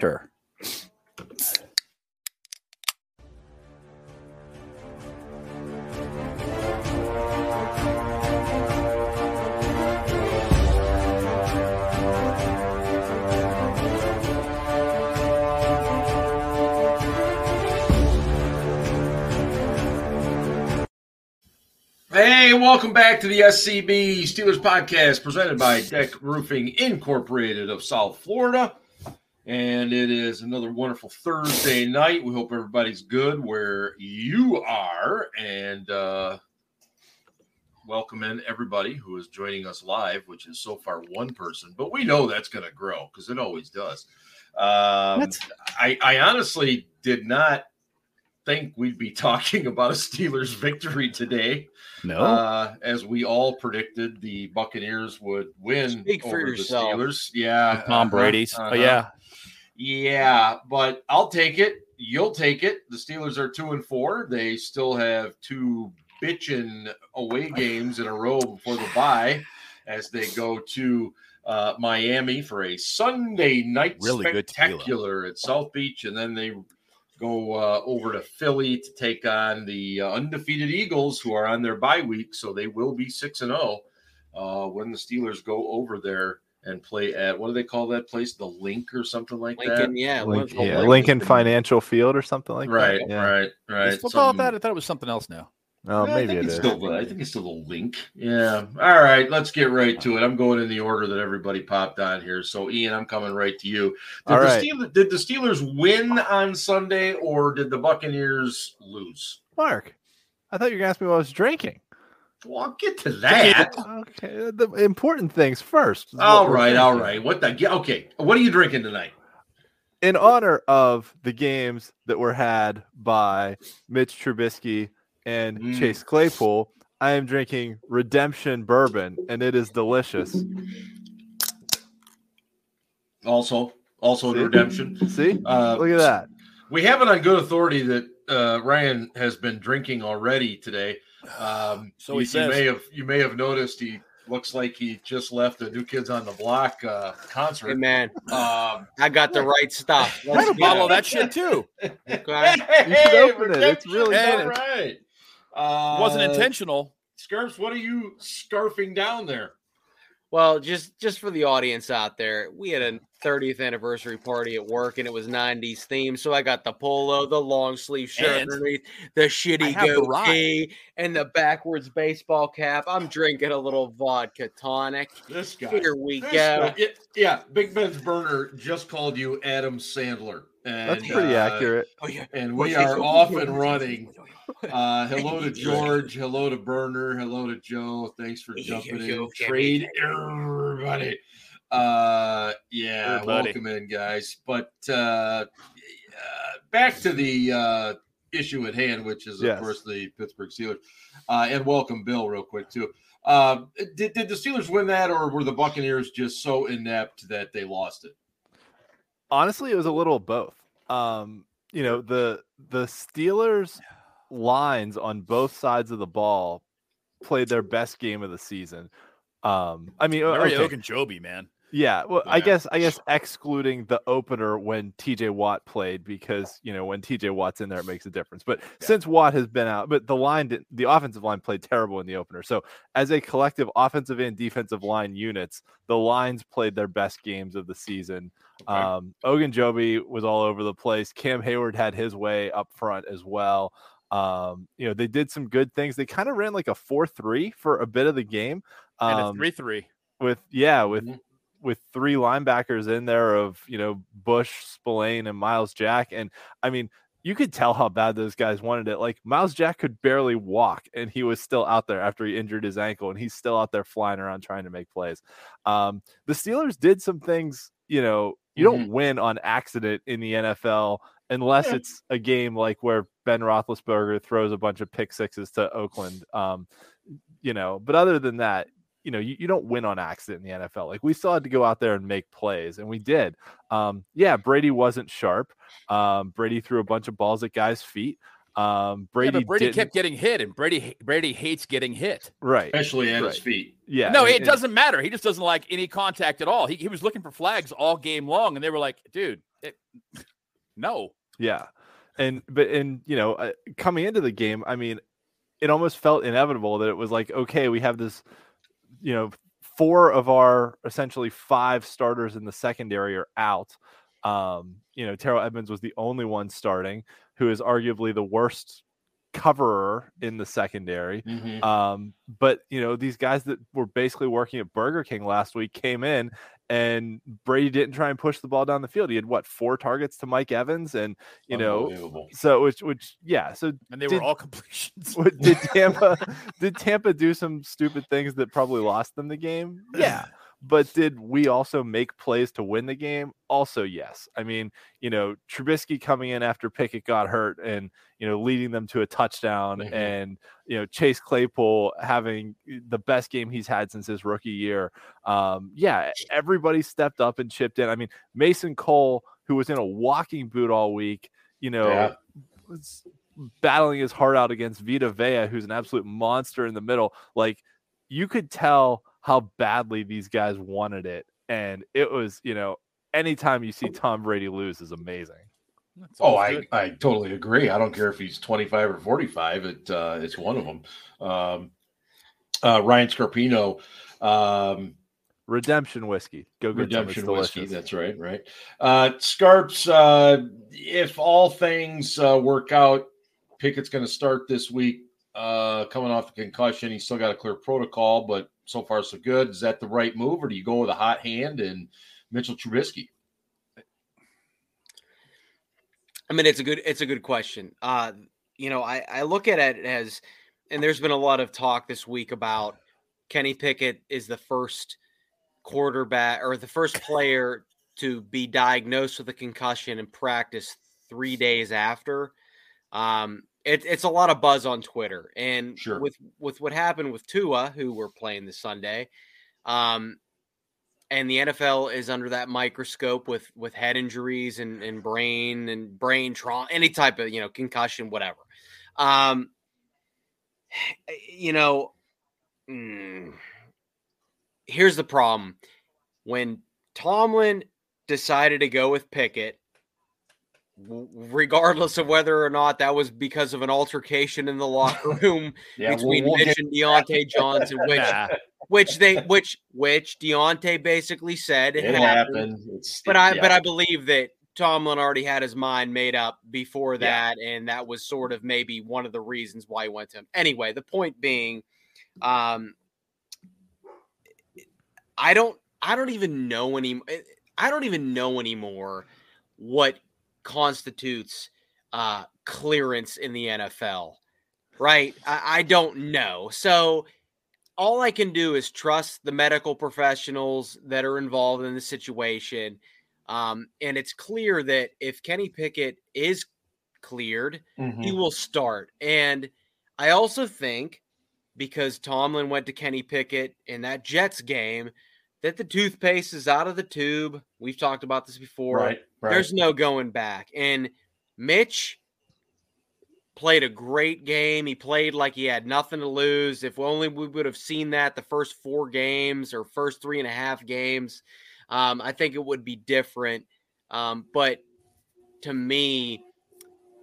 Sumter. Hey, welcome back to the SCB Steelers podcast presented by Deck Roofing Incorporated of South Florida. And it is another wonderful Thursday night. We hope everybody's good where you are. And uh, welcome in everybody who is joining us live, which is so far one person, but we know that's going to grow because it always does. Um, I, I honestly did not think we'd be talking about a Steelers victory today. No, Uh, as we all predicted, the Buccaneers would win Speak for over yourself. the Steelers. Yeah, Tom uh-huh, Brady's. uh-huh. Oh yeah, yeah, but I'll take it. You'll take it. The Steelers are two and four. They still have two bitchin' away games in a row before the bye, as they go to uh, Miami for a Sunday night Really good spectacular at South Beach, and then they go uh, over to Philly to take on the uh, undefeated Eagles, who are on their bye week, so they will be six and zero uh, when the Steelers go over there and play at what do they call that place? The Link or something like Lincoln, yeah, Link, Lincoln, yeah, Lincoln Financial Field or something like that. Right, that. Yeah. right, right. They still call that. I thought it was something else now. Oh, Yeah, I maybe think it it's is. Still, I think it's still a link. Yeah. All right. Let's get right to it. I'm going in the order that everybody popped on here. So, Ian, I'm coming right to you. Did, All the, right. Steelers, did the Steelers win on Sunday or did the Buccaneers lose? Mark, I thought you were going to ask me what I was drinking. Well, I'll get to that. Okay, the important things first. All right. All right. What the? Okay. What are you drinking tonight? In honor of the games that were had by Mitch Trubisky and Mm. Chase Claypool, I am drinking Redemption Bourbon, and it is delicious. Also, also See? redemption. See? Uh, Look at that. We have it on good authority that uh, Ryan has been drinking already today. Um, So you, he you may have you may have noticed he looks like he just left the New Kids on the Block uh, Hey, concert. man, Um, I got the right stuff. I Let's had a bottle of that shit too. Okay. You should open it. It's really all good. right. Uh, wasn't intentional. Scarfs, what are you scarfing down there? Well, just just for the audience out there, we had a 30th anniversary party at work, and it was 90s themed. So I got the polo, the long sleeve shirt And underneath, the shitty have the rye. goatee, and the backwards baseball cap. I'm drinking a little vodka tonic. This guy. Here we go. guy. Yeah, yeah, Big Ben's burner just called you Adam Sandler. And, That's pretty uh, accurate. Oh yeah. And we are off and running. Uh, hello to George. Hello to Burner. Hello to Joe. Thanks for Yo, yo, jumping in. Trade everybody. Uh, yeah, Everybody. welcome in, guys. But uh, back to the uh, issue at hand, which is, of Yes. course, the Pittsburgh Steelers. Uh, and welcome, Bill, real quick, too. Uh, did, did the Steelers win that, or were the Buccaneers just so inept that they lost it? honestly it was a little of both um you know the the steelers lines on both sides of the ball played their best game of the season um i mean Mary okay, Ogunjobi, man. yeah well i guess i guess excluding the opener when tj watt played because you know when tj watt's in there it makes a difference but since watt has been out but the line did, the offensive line played terrible in the opener so as a collective offensive and defensive line units the lines played their best games of the season Okay. um, Ogunjobi was all over the place. Cam Hayward had his way up front as well. Um, you know, they did some good things. They kind of ran like a 4-3 for a bit of the game. And a Um, three-three. with yeah, with Mhm. with three linebackers in there of, you know, Bush, Spillane, and Myles Jack. And I mean, you could tell how bad those guys wanted it. Like Myles Jack could barely walk, and he was still out there after he injured his ankle, and he's still out there flying around trying to make plays. Um, the Steelers did some things, you know, you don't win on accident in the NFL unless Yeah. it's a game like where Ben Roethlisberger throws a bunch of pick sixes to Oakland. Um, you know, but other than that, you know, you, you don't win on accident in the NFL. Like we still had to go out there and make plays, and we did. Um, yeah, Brady wasn't sharp. Um, Brady threw a bunch of balls at guys' feet. Um, Brady, but Brady didn't- kept getting hit, and Brady Brady hates getting hit. right. especially at his feet. Yeah, no, and- it and- doesn't matter. He just doesn't like any contact at all. He, he was looking for flags all game long, and they were like, "Dude, it, no." Yeah, and but and you know, uh, coming into the game, I mean, it almost felt inevitable that it was like, okay, we have this, you know, four of our essentially five starters in the secondary are out. Um, you know, Terrell Edmunds was the only one starting, who is arguably the worst coverer in the secondary. Mhm. Um, but you know, these guys that were basically working at Burger King last week came in and Brady didn't try and push the ball down the field. He had what four targets to Mike Evans, and you know, so which which yeah, so And they Did- were all completions. did Tampa did Tampa do some stupid things that probably lost them the game? Yeah. But did we also make plays to win the game? Also, yes. I mean, you know, Trubisky coming in after Pickett got hurt and, you know, leading them to a touchdown Mhm. and, you know, Chase Claypool having the best game he's had since his rookie year. Um, yeah, everybody stepped up and chipped in. I mean, Mason Cole, who was in a walking boot all week, you know, Yeah. was battling his heart out against Vita Vea, who's an absolute monster in the middle. Like you could tell how badly these guys wanted it. And it was, you know, anytime you see Tom Brady lose is amazing. Oh, all I. I totally agree. I don't care if he's 25 or 45. It, uh, it's one of them. Um, uh, Ryan Scarpino, um, Redemption whiskey. Go get Redemption some. Whiskey. That's right. Right. Uh, Scarps, uh, if all things uh, work out, Pickett's going to start this week. Uh, coming off the concussion, he's still got a clear protocol, but so far so good. Is that the right move, or do you go with a hot hand and Mitchell Trubisky? I mean, it's a good it's a good question. Uh, you know, I I look at it as, and there's been a lot of talk this week about Kenny Pickett is the first quarterback or the first player to be diagnosed with a concussion and practice three days after. Um, it, it's a lot of buzz on Twitter, and Sure. with with what happened with Tua, who we're playing this Sunday, um, and the NFL is under that microscope with with head injuries and, and brain and brain trauma, any type of you know concussion, whatever. Um, you know, mm, here's the problem: when Tomlin decided to go with Pickett, regardless of whether or not that was because of an altercation in the locker room Yeah, between we'll, we'll Mitch get, and Diontae Johnson, which Nah. which they which which Diontae basically said it, it happened. happened. But I yeah. but I believe that Tomlin already had his mind made up before Yeah. that, and that was sort of maybe one of the reasons why he went to him. Anyway, the point being, um, I don't I don't even know any I don't even know anymore what constitutes uh, clearance in the NFL. Right? I, I don't know. So all I can do is trust the medical professionals that are involved in the situation. Um, and it's clear that if Kenny Pickett is cleared, Mhm. he will start. And I also think because Tomlin went to Kenny Pickett in that Jets game, that the toothpaste is out of the tube. We've talked about this before. right, right. There's no going back. And Mitch played a great game. He played like he had nothing to lose. If only we would have seen that the first four games or first three and a half games, um, I think it would be different. Um, but to me,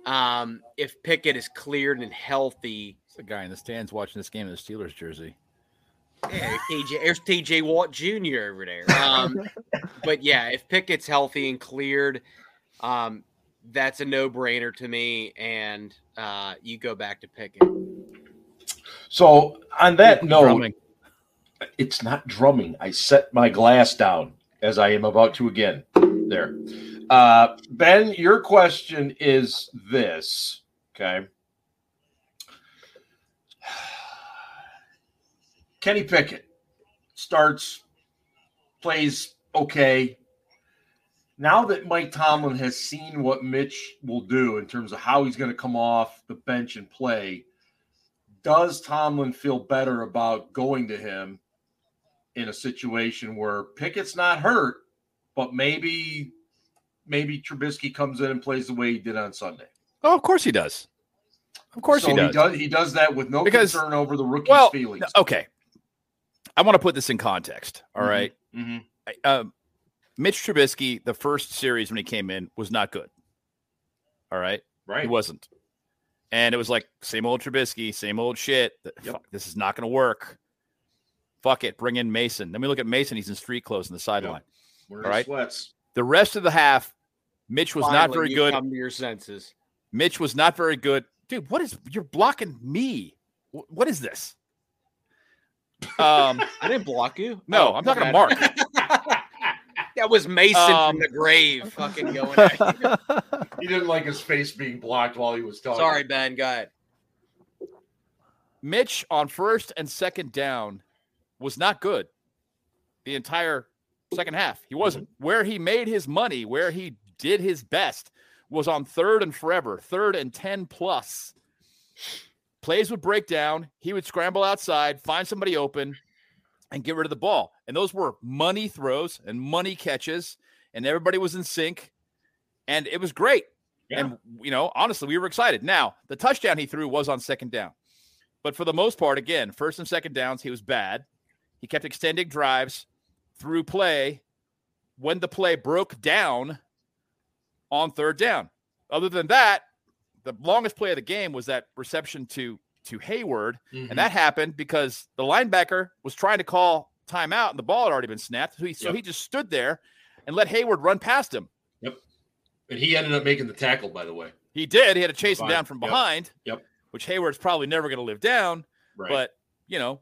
um, if Pickett is cleared and healthy, It's the guy in the stands watching this game in the Steelers jersey. Yeah, TJ, there's TJ Watt Jr. over there. Um, but yeah, if Pickett's healthy and cleared, um, that's a no brainer to me. And uh, you go back to Pickett. so on that note, Drumming. it's not drumming. I set my glass down as I am about to again. There. Uh, ben, your question is this. Okay. Kenny Pickett starts, plays okay. Now that Mike Tomlin has seen what Mitch will do in terms of how he's going to come off the bench and play, does Tomlin feel better about going to him in a situation where Pickett's not hurt, but maybe maybe Trubisky comes in and plays the way he did on Sunday? Oh, of course he does. Of course so he does. He does. He does that with no Because- concern over the rookie's Well, feelings. Okay. I want to put this in context. All Mhm. right. Mhm. I- Um, Mitch Trubisky, the first series when he came in, was not good. All right. Right. He wasn't. And it was like same old Trubisky, same old shit. Yep. Fuck, this is not going to work. Fuck it. Bring in Mason. Then we look at Mason. He's in street clothes on the sideline. Wearing All right. sweats. The rest of the half, Mitch was not very you good. Come to your senses. Mitch was not very good. Dude, what is you're blocking me? What is this? Um, I didn't block you. no, Oh, I'm talking to. Mark. That was Mason Um, from the grave, fucking going at you. He didn't like his face being blocked while he was talking. Sorry, Ben. Go ahead. Mitch on first and second down was not good the entire second half. He wasn't. Where he made his money, where he did his best, was on third and forever, third and 10 plus. Plays would break down. He would scramble outside, find somebody open, and get rid of the ball. And those were money throws and money catches, and everybody was in sync. And it was great. Yeah. And, you know, honestly, we were excited. Now, the touchdown he threw was on second down. But for the most part, again, first and second downs, he was bad. He kept extending drives through play when the play broke down on third down. Other than that, the longest play of the game was that reception to to Hayward, Mhm. and that happened because the linebacker was trying to call timeout and the ball had already been snapped. So he, so he just stood there and let Hayward run past him. Yep. And he ended up making the tackle. By the way. He did. He had to chase him down from Yep. behind. Yep. Which Hayward's probably never going to live down. Right. But you know,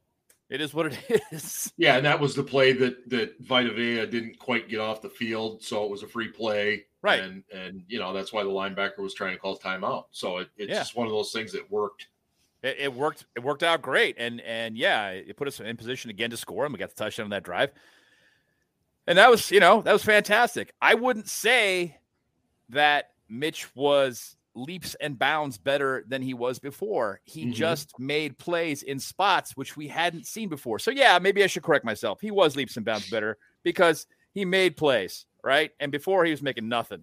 it is what it is. yeah, and that was the play that that Vita Vea didn't quite get off the field, so it was a free play. Right. And and you know that's why the linebacker was trying to call timeout. So it, it's Yeah. just one of those things that worked. It, it worked. It worked out great, and and yeah, it put us in position again to score, and we got the touchdown on that drive. And that was, you know, that was fantastic. I wouldn't say that Mitch was leaps and bounds better than he was before. He Mhm. just made plays in spots which we hadn't seen before. So yeah, maybe I should correct myself. He was leaps and bounds better because he made plays, right? And before he was making nothing.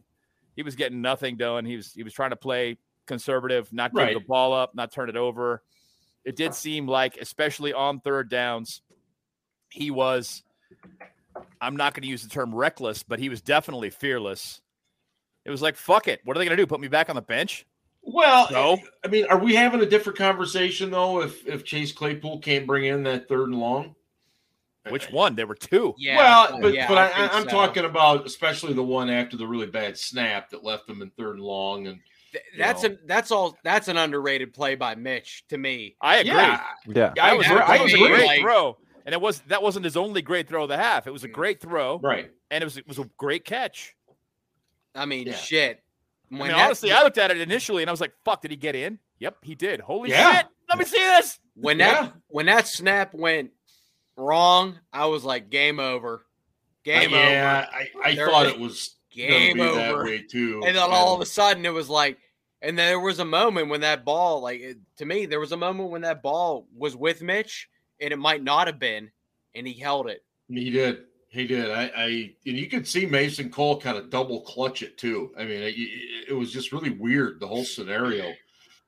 He was getting nothing done. He was he was trying to play conservative, not give Right. the ball up, not turn it over. It did seem like, especially on third downs, he was. I'm not going to use the term reckless, but he was definitely fearless. It was like, fuck it. What are they going to do? Put me back on the bench? Well, No. I mean, are we having a different conversation though? If if Chase Claypool can't bring in that third and long, Which one? There were two. Yeah. well, but yeah, but I, think I, am so. talking about especially the one after the really bad snap that left them in third and long, and Th- That's know. a that's all that's an underrated play by Mitch to me. I agree. yeah, yeah. I was, that I was a great Like- throw, and it was that wasn't his only great throw of the half. It was a Mm. great throw, right. and it was it was a great catch. I mean, Yeah. shit. I When mean, that- honestly, I looked at it initially, and I was like, "Fuck, did he get in?" Yep, he did. Holy Yeah. shit! Let me see this. when Yeah. that when that snap went wrong, I was like, game over, game yeah, over, I, I There thought was- it was game over. way too. And then all of a sudden, it was like, and there was a moment when that ball, like it, to me, there was a moment when that ball was with Mitch, and it might not have been, and he held it. He did. He did. I, I and you could see Mason Cole kind of double clutch it too. I mean, it, it was just really weird the whole scenario.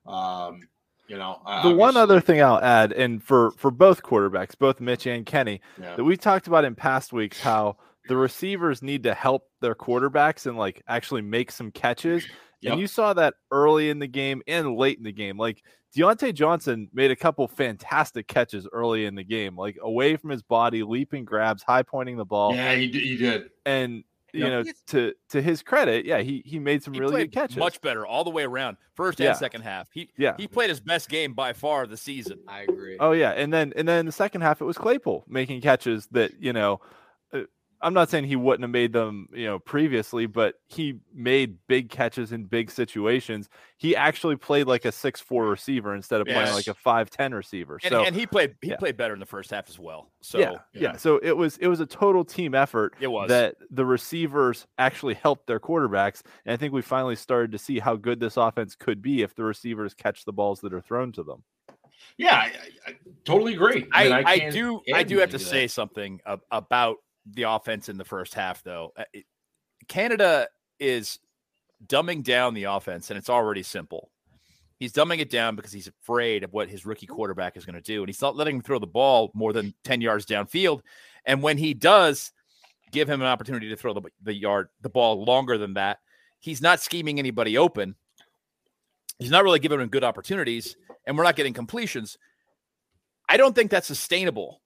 Um, you know, uh, The one other thing I'll add, and for for both quarterbacks, both Mitch and Kenny, yeah. that we talked about in past weeks, how the receivers need to help their quarterbacks and like actually make some catches. Yep. And you saw that early in the game and late in the game. Like Diontae Johnson made a couple fantastic catches early in the game, like away from his body, leaping grabs, high pointing the ball. yeah, he. He did. And you Yep. know, to to his credit, yeah, he he made some He really good catches. much better all the way around, first Yeah. and second half. He yeah. he played his best game by far of the season. I agree. Oh yeah, and then and then in the second half it was Claypool making catches that you know. I'm not saying he wouldn't have made them, you know, previously, but he made big catches in big situations. He actually played like a six four receiver instead of playing like a five ten receiver. And, so and he played he yeah. played better in the first half as well. So yeah, yeah, yeah. So it was it was a total team effort it was. that the receivers actually helped their quarterbacks. And I think we finally started to see how good this offense could be if the receivers catch the balls that are thrown to them. Yeah, I, I, I totally agree. I, mean, I, can't do I do have to anything say something about the offense in the first half though. Uh, it- Canada is dumbing down the offense and it's already simple. He's dumbing it down because he's afraid of what his rookie quarterback is going to do. And he's not letting him throw the ball more than 10 yards downfield. And when he does give him an opportunity to throw the, the yard, the ball longer than that, he's not scheming anybody open. He's not really giving him good opportunities, and we're not getting completions. I don't think that's sustainable.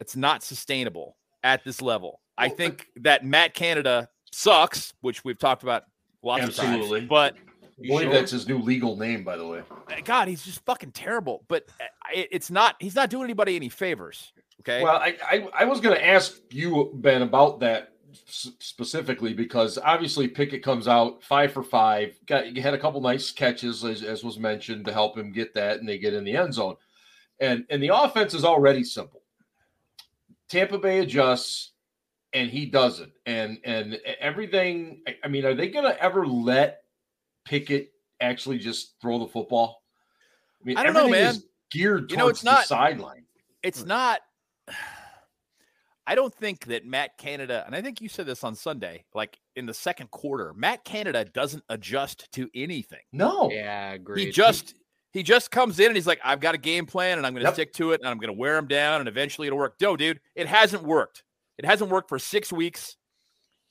It's not sustainable at this level. I think that Matt Canada sucks, which we've talked about lots Absolutely. of times. But I believe that's his new legal name, by the way. God, he's just fucking terrible. But uh, it, it's not. He's not doing anybody any favors. Okay. Well, I I, I was going to ask you, Ben, about that specifically because obviously Pickett comes out five for five. Got he had a couple nice catches as, as was mentioned to help him get that, and they get in the end zone. And and the offense is already simple. Tampa Bay adjusts, and he doesn't. And and everything. I- I mean, are they going to ever let Pickett actually just throw the football? I mean, I don't know, man. is Geared towards You know, it's the not- sideline. it's hmm. not. I don't think that Matt Canada, and I think you said this on Sunday, like in the second quarter, Matt Canada doesn't adjust to anything. No. Yeah, I agree. He just he just comes in and he's like, I've got a game plan and I'm going to Yep. stick to it and I'm going to wear him down and eventually it'll work. No, dude, it hasn't worked. It hasn't worked for six weeks.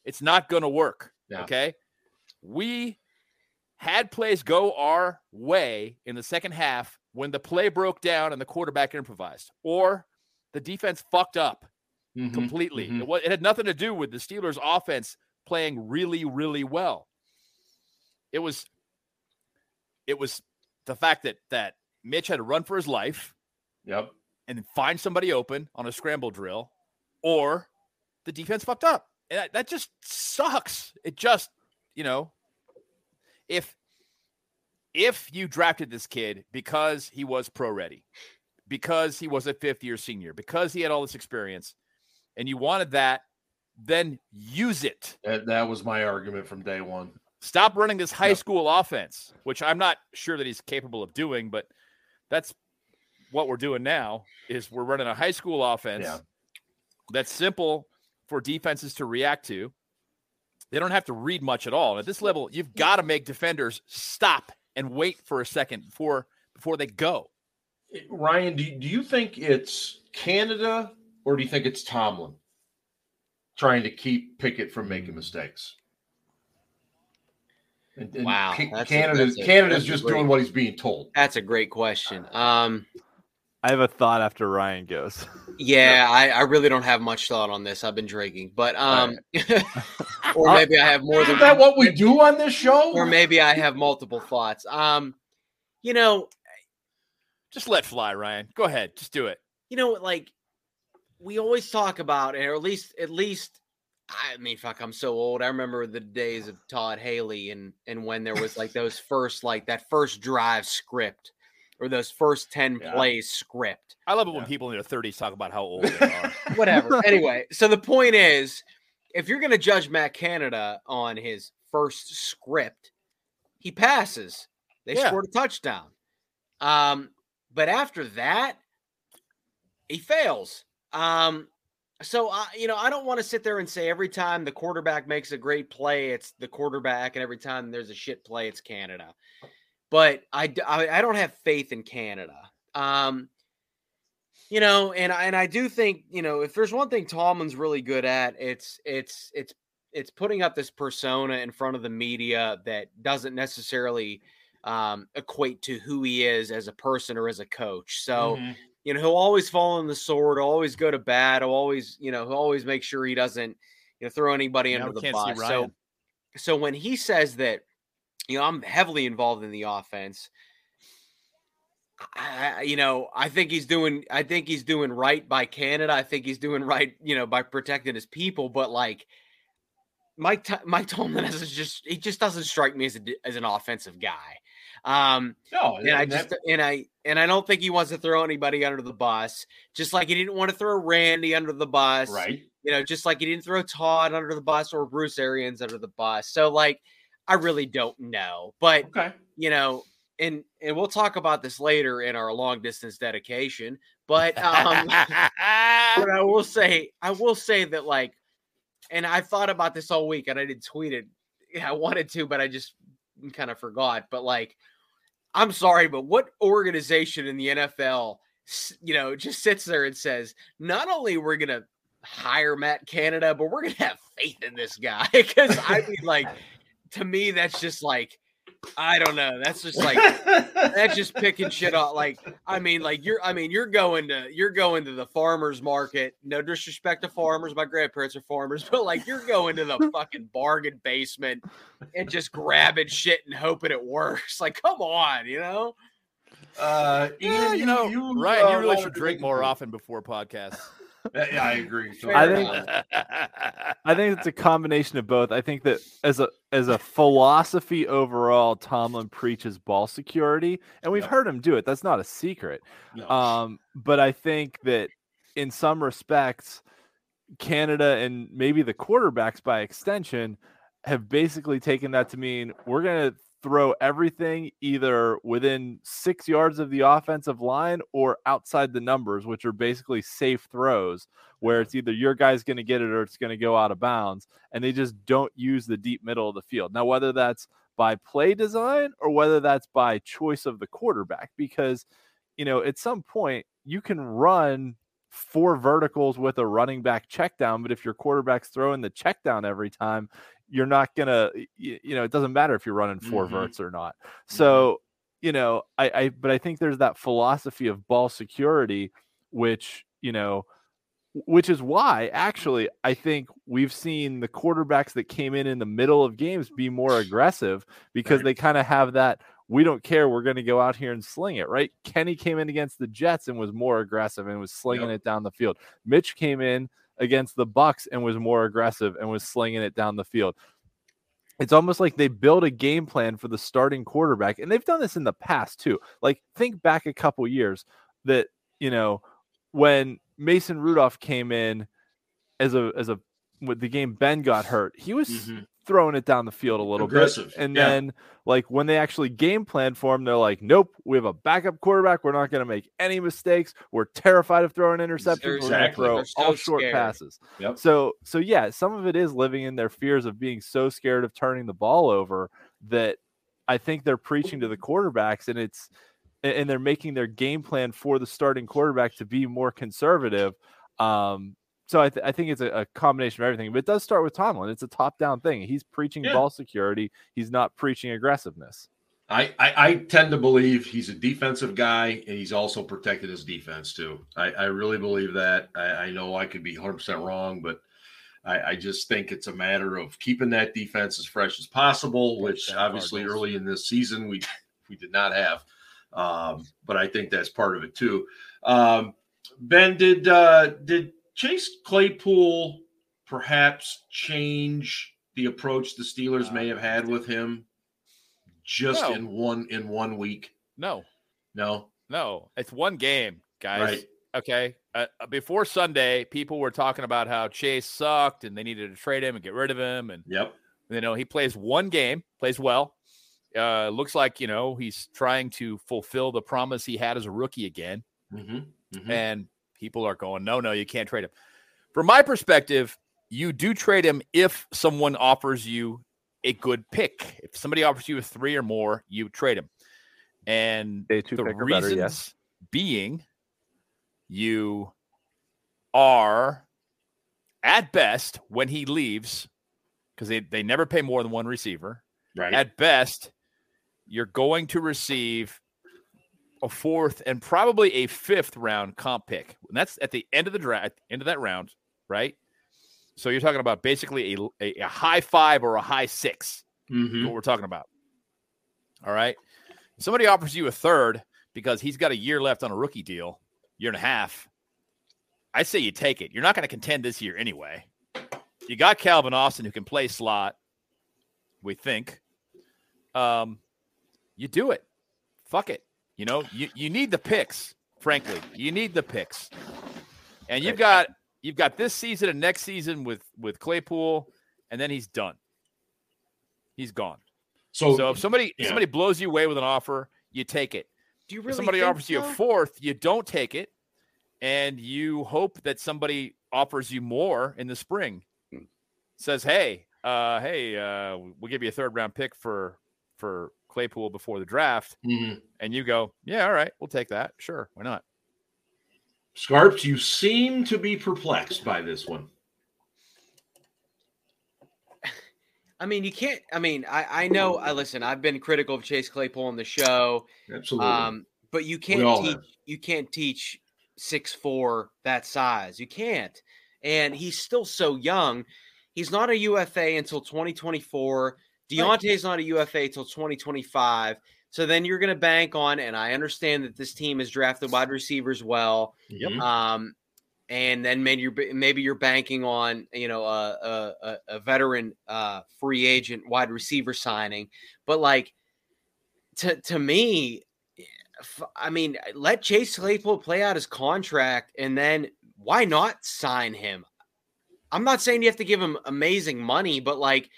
It's not going to work. Yeah. Okay. We had plays go our way in the second half when the play broke down and the quarterback improvised, or the defense fucked up Mhm, completely. mhm. It, wa- it had nothing to do with the Steelers' offense playing really, really well. It was, it was the fact that that Mitch had to run for his life Yep. and find somebody open on a scramble drill, or the defense fucked up. And that, that just sucks. It just, you know, if if you drafted this kid because he was pro ready, because he was a fifth year senior, because he had all this experience, and you wanted that, then use it. That, that was my argument from day one. Stop running this high Yep. school offense, which I'm not sure that he's capable of doing, but that's what we're doing now is we're running a high school offense Yeah. that's simple for defenses to react to. They don't have to read much at all. And at this level, you've got to make defenders stop and wait for a second before before they go. Eh, Ryan, do, do you think it's Canada or do you think it's Tomlin trying to keep Pickett from making mistakes? And, and Wow, Ca- Canada, that's a- Canada's just great- doing what he's being told. That's a great question. Um, I have a thought after Ryan goes. yeah, I, I really don't have much thought on this. I've been drinking, but um, or Uh, maybe I have more than Isn't that what we do on this show? or maybe I have multiple thoughts. Um, you know, Just let fly, Ryan. Go ahead. Just do it. you know, like we always talk about, or at least, at least, I mean, fuck, I'm so old. I remember the days of Todd Haley and and when there was like those first, like that first drive script or those first ten Yeah. plays script. I love it when people in their 30s talk about how old they are. Whatever. anyway, so the point is, if you're going to judge Matt Canada on his first script, he passes. They Yeah. scored a touchdown. Um, but after that, he fails. Um, so I, you know, I don't want to sit there and say every time the quarterback makes a great play, it's the quarterback, and every time there's a shit play, it's Canada. But I, I don't have faith in Canada. Um, you know, and I- and I do think you know if there's one thing Tomlin's really good at, it's it's it's it's putting up this persona in front of the media that doesn't necessarily um, equate to who he is as a person or as a coach. So Mhm. You know he'll always fall on the sword, always go to bat, always you know he'll always make sure he doesn't you know throw anybody Now under the bus. So so when he says that you know I'm heavily involved in the offense. I, you know, I think he's doing. I think he's doing right by Canada. I think he's doing right, you know, by protecting his people. But like, Mike T- Mike Tomlin is just he just doesn't strike me as a as an offensive guy. Um, No, and I and that- just and I and I don't think he wants to throw anybody under the bus. Just like he didn't want to throw Randy under the bus, right. You know, just like he didn't throw Todd under the bus or Bruce Arians under the bus. So like, I really don't know, but Okay. you know, and and we'll talk about this later in our long distance dedication. But um, but I will say, I will say that like, and I thought about this all week, and I didn't tweet it. Yeah, I wanted to, but I just kind of forgot. But like, I'm sorry, but what organization in the NFL, you know, just sits there and says, not only we're gonna hire Matt Canada, but we're gonna have faith in this guy. Because I mean, like, to me, that's just like I don't know. That's just like that's just picking shit off. Like, I mean, like you're I mean, you're going to you're going to the farmers market. No disrespect to farmers. My grandparents are farmers, but like you're going to the fucking bargain basement and just grabbing shit and hoping it works. Like, come on, you know? Uh yeah, you, know, you, Ryan, uh, you really should drink more often before podcasts. Yeah, I agree. I think I think it's a combination of both. I think that as a as a philosophy overall, Tomlin preaches ball security, and we've yep. heard him do it. That's not a secret. No. Um, but I think that in some respects, Canada and maybe the quarterbacks by extension have basically taken that to mean we're going to throw everything either within six yards of the offensive line or outside the numbers, which are basically safe throws, where it's either your guy's going to get it or it's going to go out of bounds. And they just don't use the deep middle of the field. Now, whether that's by play design or whether that's by choice of the quarterback, because, you know, at some point you can run four verticals with a running back check down, but if your quarterback's throwing the check down every time, you're not gonna you, you know it doesn't matter if you're running 4 mm-hmm. verts or not mm-hmm. so mm-hmm. you know I, I but i think there's that philosophy of ball security which you know which is why actually I think we've seen the quarterbacks that came in in the middle of games be more aggressive because right. they kind of have that we don't care we're going to go out here and sling it right Kenny came in against the Jets and was more aggressive and was slinging yep. it down the field Mitch came in against the Bucks and was more aggressive and was slinging it down the field. It's almost like they build a game plan for the starting quarterback, and they've done this in the past too. Like think back a couple years that you know when Mason Rudolph came in as a as a with the game Ben got hurt, he was mm-hmm throwing it down the field a little Aggressive. bit. And yeah. then, like, when they actually game plan for him, they're like, nope, we have a backup quarterback. We're not going to make any mistakes. We're terrified of throwing interceptions. Exactly. We're throw all short scared. passes. Yep. So, so yeah, some of it is living in their fears of being so scared of turning the ball over that I think they're preaching to the quarterbacks and it's, and they're making their game plan for the starting quarterback to be more conservative. Um, so I, th- I think it's a, a, combination of everything, but it does start with Tomlin. It's a top down thing. He's preaching yeah. ball security. He's not preaching aggressiveness. I, I, I, tend to believe he's a defensive guy and he's also protected his defense too. I, I really believe that. I, I, know I could be 100% wrong, but I, I, just think it's a matter of keeping that defense as fresh as possible, which obviously early in this season we we did not have. Um, but I think that's part of it too. Um, ben, did uh, did Chase Claypool perhaps change the approach the Steelers may have had with him just no. in one in one week? No, no, no. It's one game, guys. Right. Okay. Uh, uh, before Sunday, people were talking about how Chase sucked and they needed to trade him and get rid of him. And yep, you know he plays one game, plays well. Uh, looks like you know he's trying to fulfill the promise he had as a rookie again. Mm-hmm. Mm-hmm. And people are going, no, no, you can't trade him. From my perspective, you do trade him if someone offers you a good pick. If somebody offers you a three or more, you trade him. And the reasons better, yes. being you are at best when he leaves, because they, they never pay more than one receiver. Right. At best, you're going to receive a fourth and probably a fifth round comp pick. And that's at the end of the draft, end of that round, right? So you're talking about basically a, a, a high five or a high 6 mm-hmm. What we're talking about. All right. somebody offers you a third because he's got a year left on a rookie deal, year and a half. I say you take it. You're not going to contend this year anyway. You got Calvin Austin who can play slot. We think. Um, you do it. Fuck it. You know, you, you need the picks, frankly. You need the picks. And you've got you've got this season and next season with with Claypool, and then he's done. He's gone. So, so if somebody yeah. somebody blows you away with an offer, you take it. Do you really? If somebody offers so? you a fourth, you don't take it, and you hope that somebody offers you more in the spring. Says, "Hey, uh, hey, uh, we'll give you a third round pick for for Claypool before the draft, Mhm. and you go, yeah, all right, we'll take that. Sure, why not? Scarps, you seem to be perplexed by this one. I mean, you can't. I mean, I I know. I listen. I've been critical of Chase Claypool on the show, Absolutely. um, but you can't teach. have. You can't teach six four that size. You can't. And he's still so young. He's not a UFA until 2024. Diontae's not a UFA till 2025. So then you're going to bank on, and I understand that this team has drafted wide receivers well. Mhm. Um, and then maybe you're maybe you're banking on you know a a, a- a veteran uh, free agent wide receiver signing, but like to to me, I mean, let Chase Claypool play out his contract, and then why not sign him? I'm not saying you have to give him amazing money, but like.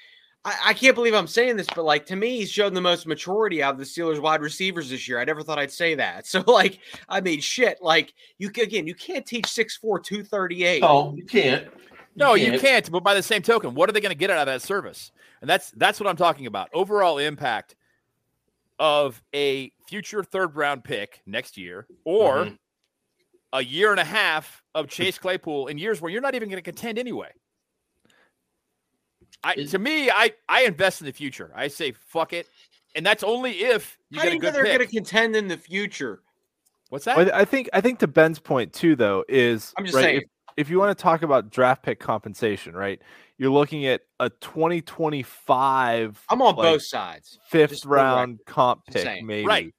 I, I can't believe I'm saying this, but like to me, he's shown the most maturity out of the Steelers wide receivers this year. I never thought I'd say that. So like, I mean, shit. Like you c- again, you can't teach 6'4", 238. No, you can't. No, you can't. But by the same token, what are they going to get out of that service? And that's that's what I'm talking about. Overall impact of a future third round pick next year, or Mhm. a year and a half of Chase Claypool in years where you're not even going to contend anyway. I to me, I I invest in the future. I say fuck it, and that's only if you How get do a you know good they're going to contend in the future? What's that? Well, I think I think to Ben's point too, though, is I'm just right, saying. If, if you want to talk about draft pick compensation, right? You're looking at a 2025 I'm on like, both sides. fifth just for the round comp pick, saying. maybe, Right.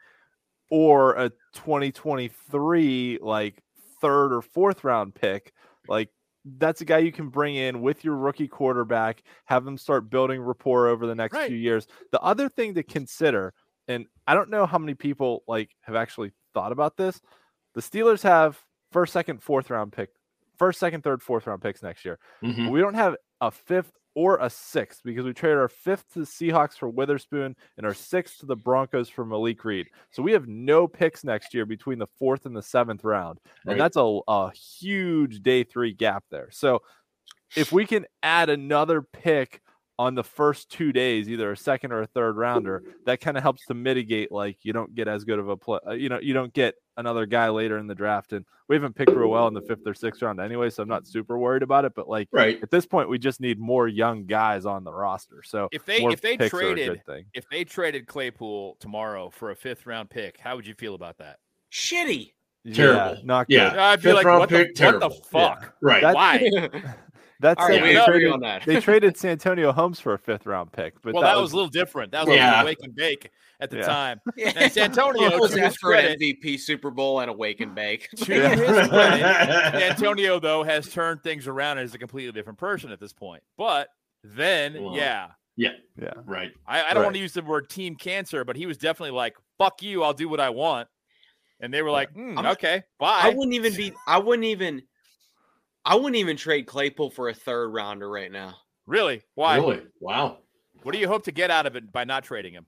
or a 2023 like third or fourth round pick. Like that's a guy you can bring in with your rookie quarterback, have them start building rapport over the next Right. few years. The other thing to consider, and I don't know how many people like have actually thought about this. The Steelers have first, second, fourth round pick, first, second, third, fourth round picks next year. Mhm. We don't have a fifth or a sixth because we traded our fifth to the Seahawks for Witherspoon and our sixth to the Broncos for Malik Reed. So we have no picks next year between the fourth and the seventh round. And that's a, a huge day three gap there. So if we can add another pick on the first two days, either a second or a third rounder, that kind of helps to mitigate like you don't get as good of a play. Uh, you know, you don't get another guy later in the draft, and we haven't picked real well in the fifth or sixth round anyway, so I'm not super worried about it. But like Right. at this point, we just need more young guys on the roster. So if they if they picks are a traded thing. if they traded Claypool tomorrow for a fifth round pick, how would you feel about that? Shitty. Terrible. Yeah, not Yeah. good. I'd be Fifth like, round what the, pick, what the terrible. fuck? Right. That- Why? That's All right, it. They traded, on that. they traded Santonio Holmes for a fifth round pick, but well, that, was, a little different. That was Yeah. a wake and bake at the Yeah. time. Yeah. And Santonio, It was to his an credit- MVP Super Bowl and a wake and bake. To his credit, Antonio though has turned things around and is a completely different person at this point. But then, Well, yeah, yeah. right. I, I don't want to use the word team cancer, but he was definitely like, "Fuck you, I'll do what I want," and they were like, "Hmm, I'm- "Okay, I wouldn't even be. I wouldn't even. I wouldn't even trade Claypool for a third rounder right now. Really? Why? Really? Wow. What do you hope to get out of it by not trading him?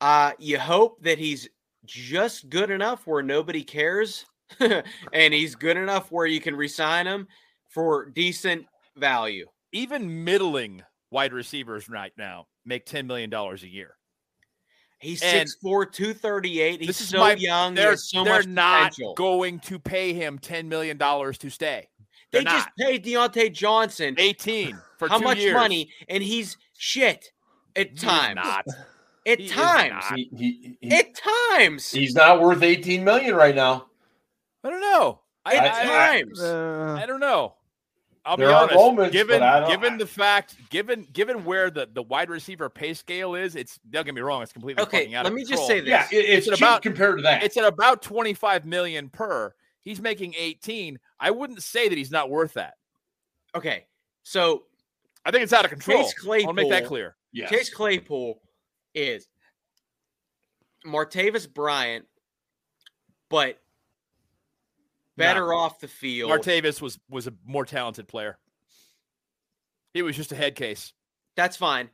Uh, you hope that he's just good enough where nobody cares, and he's good enough where you can resign him for decent value. Even middling wide receivers right now make ten million dollars a year. He's And 6'4", 238. He's this is so my- young. They're, so they're much not potential. going to pay him ten million dollars to stay. they They're just paid Diontae Johnson eighteen for how two much years. money, and he's shit at He is times. not. At He times. not. He, he, he- At times. he's not worth 18 million right now. I don't know. I, At I- times. Uh, I don't know. I'll There be honest. moments, given but I don't- given the fact, given given where the, the wide receiver pay scale is, it's don't get me wrong, it's completely Okay, out let of me just say this. Yeah, it, it's It's cheap about- compared to that. It's at about twenty five million per. He's making eighteen. I wouldn't say that he's not worth that. Okay, so I think it's out of control. Chase I'll make that Claypool- clear. yes. Chase Claypool is Martavis Bryant, but better off the field. Martavis was was a more talented player. He was just a head case. That's fine,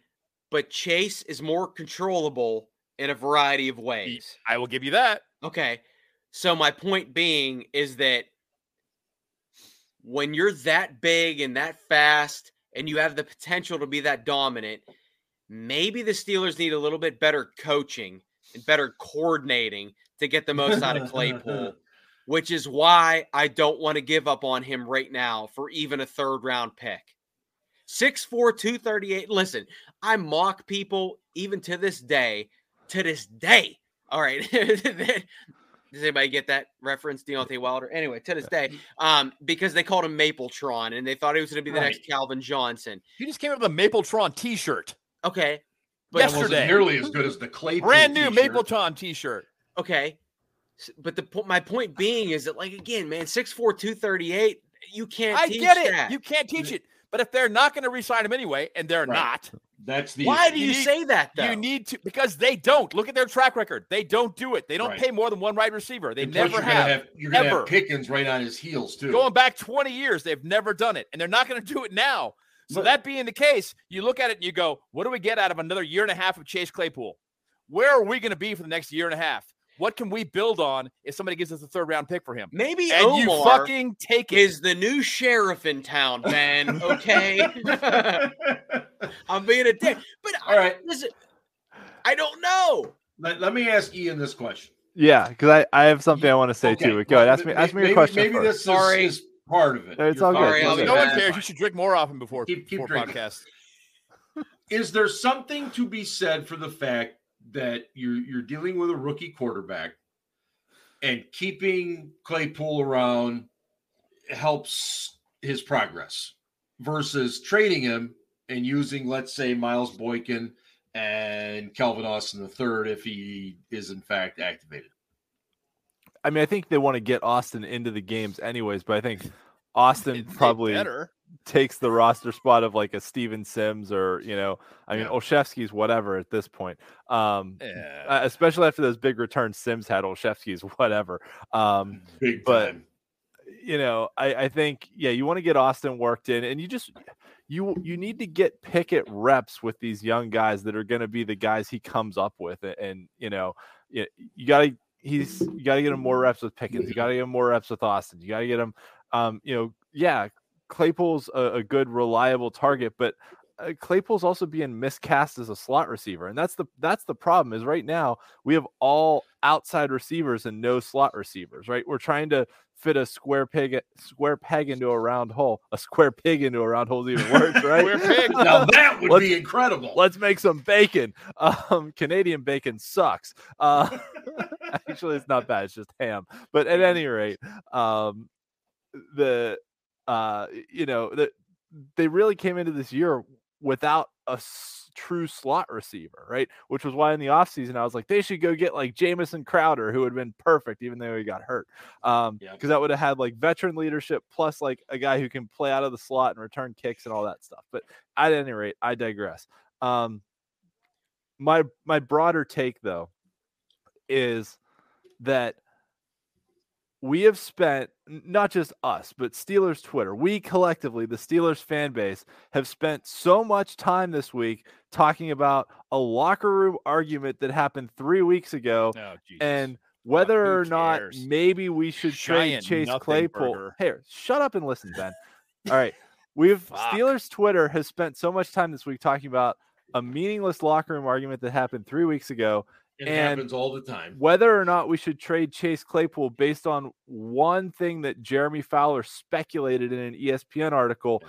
but Chase is more controllable in a variety of ways. I will give you that. Okay. So my point being is that when you're that big and that fast and you have the potential to be that dominant, maybe the Steelers need a little bit better coaching and better coordinating to get the most out of Claypool, which is why I don't want to give up on him right now for even a third round pick. 6'4, 238. Listen, I mock people even to this day. To this day. All right. Does anybody get that reference, Deontay Wilder? Anyway, to this day, um, because they called him Mapletron and they thought he was going to be the Right. next Calvin Johnson. He just came up with a Mapletron T-shirt, Okay, But it wasn't yesterday. nearly as good as the Claypool. brand new t-shirt. Mapletron T-shirt. okay, S- but the po- my point being is that like again, man, 6'4", 238, You can't. I teach get it. that. You can't teach it. But if they're not going to re-sign him anyway, and they're Right. not, That's the Why do You you, need- say that though? you need to because they don't. Look at their track record. They don't do it. They don't Right. pay more than one wide receiver. They And never you're gonna have. You're gonna ever. have Pickens right on his heels too. Going back 20 years, they've never done it, and they're not going to do it now. So But- that being the case, you look at it and you go, "What do we get out of another year and a half of Chase Claypool? Where are we going to be for the next year and a half? What can we build on if somebody gives us a third round pick for him?" Maybe And you fucking take it. is the new sheriff in town, man? Okay, I'm being a dick, but All I, right. listen, I don't know. Let, let me ask Ian this question. Yeah, because I, I have something I want to say Okay, too. Go ahead, ask me may- ask me maybe, your question Maybe first. this is, Sorry. is part of it. No, it's You're all good. Sorry, It's I'll all be good. no one cares. You should drink more often before, Keep- keep before drinking. podcasts. Is there something to be said for the fact that you're you're dealing with a rookie quarterback and keeping Claypool around helps his progress versus trading him and using, let's say, Miles Boykin and Calvin Austin the third if he is in fact activated. I mean, I think they want to get Austin into the games anyways, but I think Austin They- they probably better. Takes the roster spot of like a Steven Sims or you know, I mean, Yeah. Olszewski's whatever at this point. Um, Yeah. especially after those big returns Sims had, Olszewski's whatever. Um, Big But- time. you know, I, I think yeah, you want to get Austin worked in, and you just you you need to get Pickett reps with these young guys that are going to be the guys he comes up with, and you know, you, you got to he's you got to get him more reps with Pickens, you got to get him more reps with Austin, you got to get him, um, you know, yeah, Claypool's a, a good reliable target, but. Uh, Claypool's also being miscast as a slot receiver, and that's the that's the problem. Is right now we have all outside receivers and no slot receivers. Right, we're trying to fit a square peg square peg into a round hole. A square pig into a round hole is even worse, right? Square pig. Now that would be incredible. Let's make some bacon. Um, Canadian bacon sucks. Uh, actually, it's not bad. It's just ham. But at any rate, um, the uh, you know the, they really came into this year without a s- true slot receiver, right? Which was why in the offseason I was like, they should go get like Jamison Crowder, who would have been perfect, even though he got hurt. Um, Yeah. because that would have had like veteran leadership plus like a guy who can play out of the slot and return kicks and all that stuff. But at any rate, I digress. Um, my my broader take though is that we have spent not just us but steelers twitter we collectively the steelers fan base have spent so much time this week talking about a locker room argument that happened three weeks ago Oh, and whether or not maybe we should trade Chase Claypool. burger. Here, shut up and listen, Ben. All right. We've Fuck. Steelers Twitter has spent so much time this week talking about a meaningless locker room argument that happened three weeks ago. It and- happens all the time. Whether or not we should trade Chase Claypool based on one thing that Jeremy Fowler speculated in an ESPN article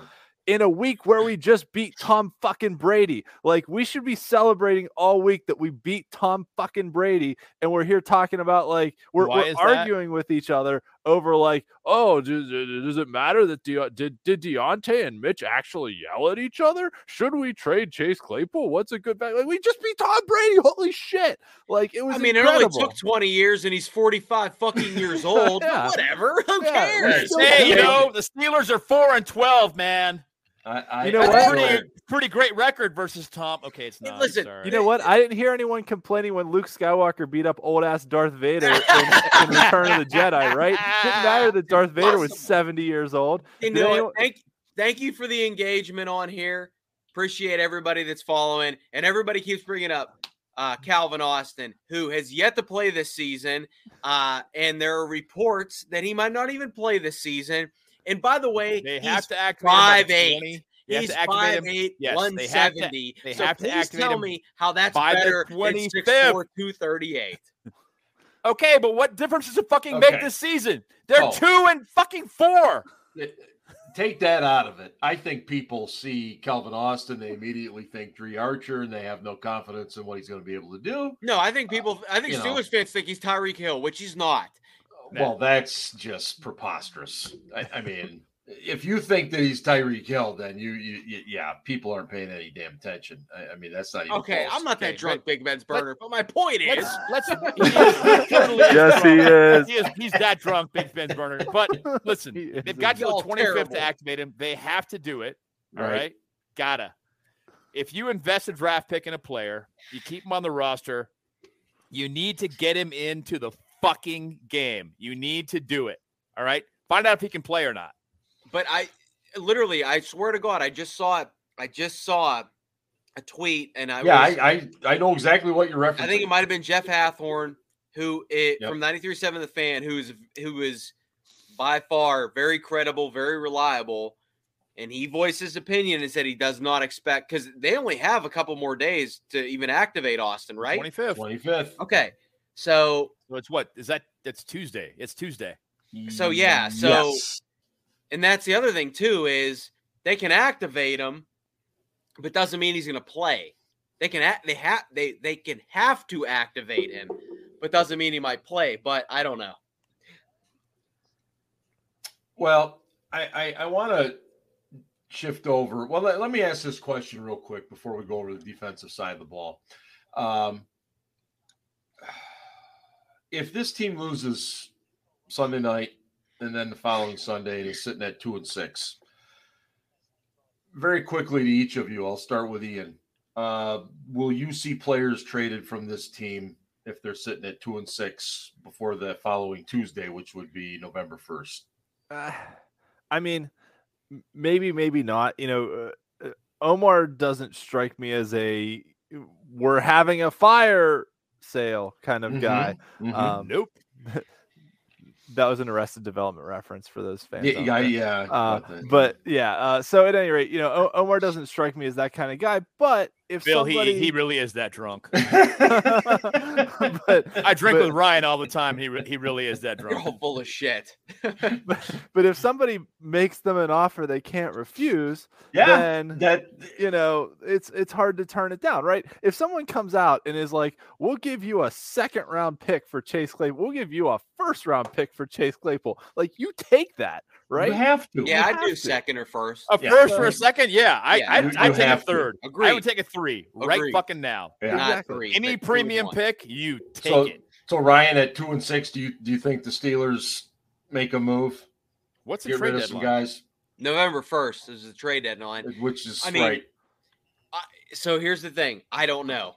in a week where we just beat Tom fucking Brady. Like we should be celebrating all week that we beat Tom fucking Brady, and we're here talking about like we're, we're is that? arguing with each other over like, oh, does, does it matter that De- did did Diontae and Mitch actually yell at each other? Should we trade Chase Claypool? What's a good bet? Like we just beat Tom Brady. Holy shit! Like it was. I mean, incredible. it only took 20 years and he's 45 fucking years old. Yeah. whatever. Who Yeah, cares? hey, you know the Steelers are four and twelve, man. I, I, You know That's what? pretty pretty great record versus Tom. Okay, it's Hey, not. listen, sorry. You know what? I didn't hear anyone complaining when Luke Skywalker beat up old ass Darth Vader in, in Return of the Jedi, right? Didn't matter that Darth Vader was 70 years old. You know anyone- Thank, thank you for the engagement on here. Appreciate everybody that's following, and everybody keeps bringing up uh, Calvin Austin, who has yet to play this season, uh, and there are reports that he might not even play this season. And by the way, they he's have to act five eight. You have He's to activate him 5'8", Yes, they have to- 170. they so have to please activate tell me how that's better than 25th. 6'4", 238. Okay, but what difference does it fucking make this season? They're Oh. two and fucking four. Take that out of it. I think people see Calvin Austin, they immediately think Dri Archer, and they have no confidence in what he's going to be able to do. No, I think people. I think you know. Steelers fans think he's Tyreek Hill, which he's not. Well, that's just preposterous. I, I mean, if you think that he's Tyreek Hill, then you, you, you, yeah, people aren't paying any damn attention. I, I mean, that's not even Okay. I'm not that Okay, drunk, Big Ben's burner, but my point is, Let's let's. he is- totally Yes, he is. He is. He's that drunk, Big Ben's burner. But listen, they've got to Y'all the 25th terrible. to activate him. They have to do it. All Right. right. Gotta. If you invest a draft pick in a player, you keep him on the roster, you need to get him into the fucking game. You need to do it. All right. Find out if he can play or not. but I literally, I swear to God, I just saw it. I just saw a tweet, and I yeah, was, I, I, I know exactly what you're referencing. I think it might have been Jeff Hathhorn, who it, Yep. from 93.7 The Fan, who's who is by far very credible, very reliable, and he voiced his opinion and said he does not expect because they only have a couple more days to even activate Austin, right? 25th. 25th. Okay, so So it's what? Is that? That's Tuesday. It's Tuesday. So, yeah, so- Yes. and that's the other thing too is they can activate him, but doesn't mean he's going to play. They can act, they have they they can have to activate him, but doesn't mean he might play. But I don't know. Well, I, I, I want to shift over. Well, let, let me ask this question real quick before we go over the defensive side of the ball. Um, if this team loses Sunday night and then the following Sunday and is sitting at two and six, very quickly to each of you, I'll start with Ian. Uh, will you see players traded from this team if they're sitting at two and six before the following Tuesday, which would be November first? Uh, I mean, maybe, maybe not. You know, uh, uh, Omar doesn't strike me as a we're having a fire sale kind of Mhm, guy. mhm. Um, Nope. that was an Arrested Development reference for those fans. yeah, yeah, yeah. Uh, but yeah, uh, so at any rate, you know, Omar doesn't strike me as that kind of guy. But if Bill, somebody, he he really is that drunk. but I drink but- with Ryan all the time. He re- he really is that You're drunk. all full of shit. but, but if somebody makes them an offer they can't refuse, yeah, then that you know it's it's hard to turn it down, right? If someone comes out and is like, "We'll give you a second round pick for Chase Claypool. We'll give you a first round pick for Chase Claypool," like you take that, right? you have to. Yeah, I'd do to. second or first. A Yeah. first for a second, yeah. I Yeah. I I take a have to. third. I would take a three right fucking now. Yeah. Not Exactly. three. Any pick premium pick, you take So- it. So Ryan at two and six, do you do you think the Steelers make a move? What's the Get trade rid of some deadline? guys, November first is the trade deadline. which is I mean, right. So here's the thing: I don't know.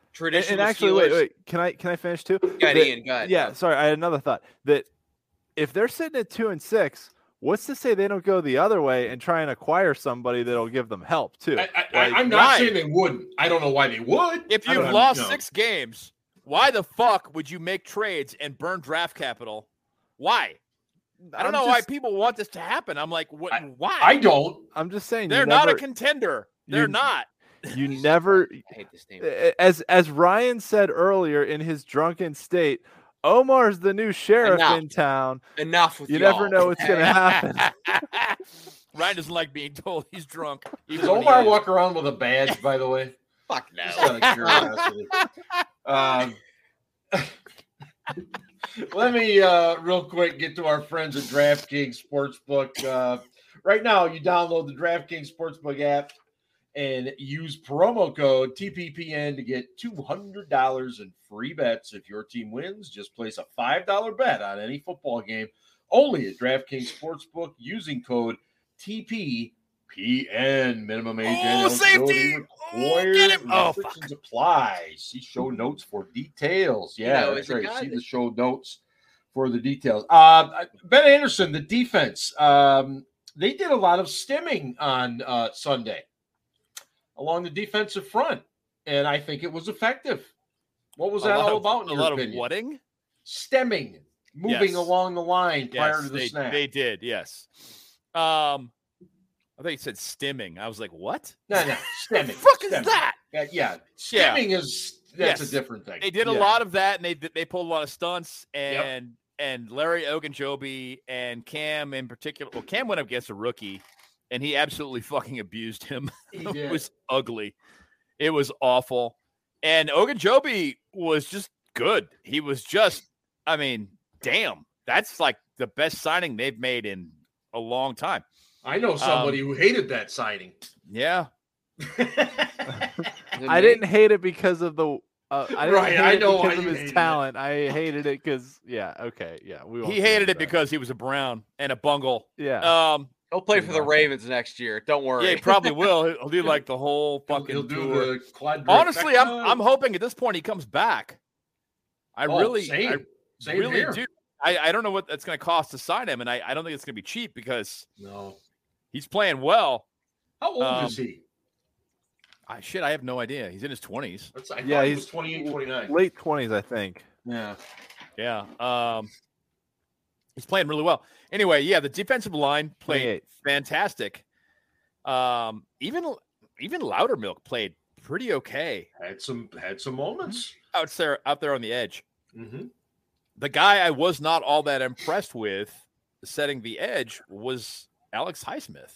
And, Traditional and actually, wait, Steelers- wait, can I can I finish too? Go ahead, Ian. Go ahead. yeah, sorry, I had another thought that if they're sitting at two and six, what's to say they don't go the other way and try and acquire somebody that'll give them help too? I, I, Like, I'm not why? saying they wouldn't. I don't know why they would. If you've lost no. six games, why the fuck would you make trades and burn draft capital? Why? I don't I'm know why people want this to happen. I'm like, what? why? I don't. I'm just saying They're you not a contender. They're you- not. you never I hate this team. a- as as Ryan said earlier in his drunken state, Omar's the new sheriff Enough. in town. Enough with You y'all. never know what's gonna happen. Ryan doesn't like being told he's drunk. even Does when he Omar walk around with a badge? By the way, Fuck just no. out of curiosity. Um, let me uh, real quick get to our friends at DraftKings Sportsbook. Uh, right now, you download the DraftKings Sportsbook app and use promo code TPPN to get $200 in free bets. If your team wins, just place a $5 bet on any football game only at DraftKings Sportsbook using code TPPN. Minimum age Oh, safety! Oh, get him! Oh, Restrictions apply. See show notes for details. You Yeah, know, that's right. See that- the show notes for the details. Uh, ben Anderson, the defense, um, they did a lot of stimming on uh, Sunday along the defensive front, and I think it was effective. What was A that all of- about? In a your lot opinion? of whatting? Stemming, moving Yes. along the line prior Yes, to the they, snap. they did. Yes. Um, I think he said stimming. I was like, what? No, no, stemming. fuck is stemming. that? Yeah, yeah. Yeah. Stemming is that's Yes. a different thing. They did a lot of that, and they they pulled a lot of stunts, and and Larry Ogunjobi and Cam in particular. Well, Cam went up against a rookie, and he absolutely fucking abused him. He it was ugly. It was awful. And Ogunjobi was just good. He was just, I mean, damn, that's like the best signing they've made in a long time. I know somebody Um, who hated that signing. Yeah. I didn't hate it because of the. Uh, I didn't Right, hate I know because of his hated it. talent. I hated it because yeah, okay, yeah, we. He hated it that. because he was a Brown and a bungle. yeah, Um, He'll play for the Ravens next year. Don't worry. yeah, he probably will. He'll do like the whole He'll, fucking he'll do tour. the quadrifecta. Honestly, I'm I'm hoping at this point he comes back. I Oh, really, same. I Same really here. do. I, I don't know what it's going to cost to sign him, and I, I don't think it's going to be cheap because No. he's playing well. How old Um, is he? I shit, I have no idea. He's in his twenties. Yeah, thought he he's was 28, 29. late twenties, I think. Yeah. Yeah. Um, he's playing really well. Anyway, yeah, the defensive line played fantastic. Um, even even Loudermilk played pretty okay Had some had some moments. out there out there on the edge. Mm-hmm. The guy I was not all that impressed with setting the edge was Alex Highsmith.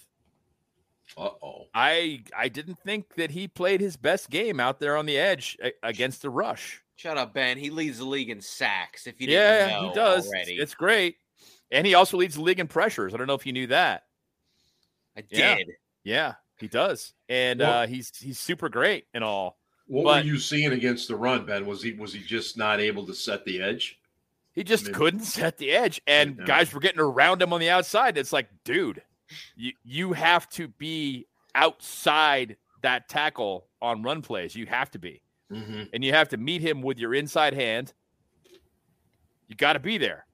Uh oh. I I didn't think that he played his best game out there on the edge a- against the rush. Shut up, Ben. He leads the league in sacks. If you Yeah, didn't know he does. already, It's great. And he also leads the league in pressures. I don't know if you knew that. I yeah. did. Yeah, he does. And Well- uh, he's he's super great and all. What But- were you seeing against the run, Ben? Was he was he just not able to set the edge? He just Maybe. couldn't set the edge, and Yeah. guys were getting around him on the outside. It's like, dude, you you have to be outside that tackle on run plays. You have to be, Mm-hmm. and you have to meet him with your inside hand. You got to be there.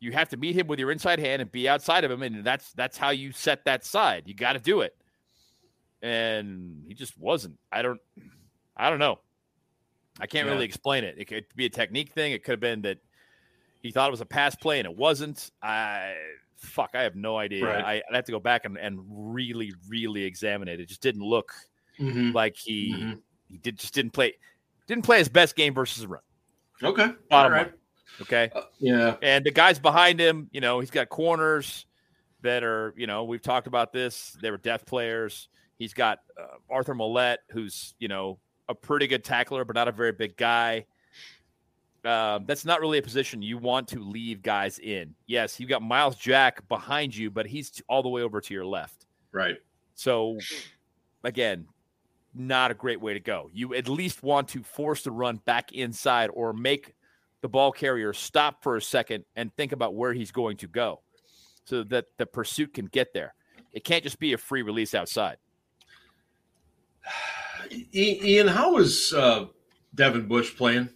You have to meet him with your inside hand and be outside of him, and that's that's how you set that side. You got to do it, and he just wasn't. I don't, I don't know. I can't Yeah. really explain it. It could be a technique thing. It could have been that he thought it was a pass play and it wasn't. I fuck, I have no idea. Right. I, I'd have to go back and, and really, really examine it. It just didn't look Mm-hmm. like he Mhm. he did just didn't play didn't play his best game versus a run. Okay. All Bottom right. line. Okay. Uh, yeah. And the guys behind him, you know, he's got corners that are, you know, we've talked about this. They were depth players. He's got uh, Arthur Maulet, who's, you know, a pretty good tackler, but not a very big guy. Um, that's not really a position you want to leave guys in. Yes, you've got Myles Jack behind you, but he's all the way over to your left. Right. So, again, not a great way to go. You at least want to force the run back inside or make the ball carrier stop for a second and think about where he's going to go so that the pursuit can get there. It can't just be a free release outside. Ian, how is uh, Devin Bush playing?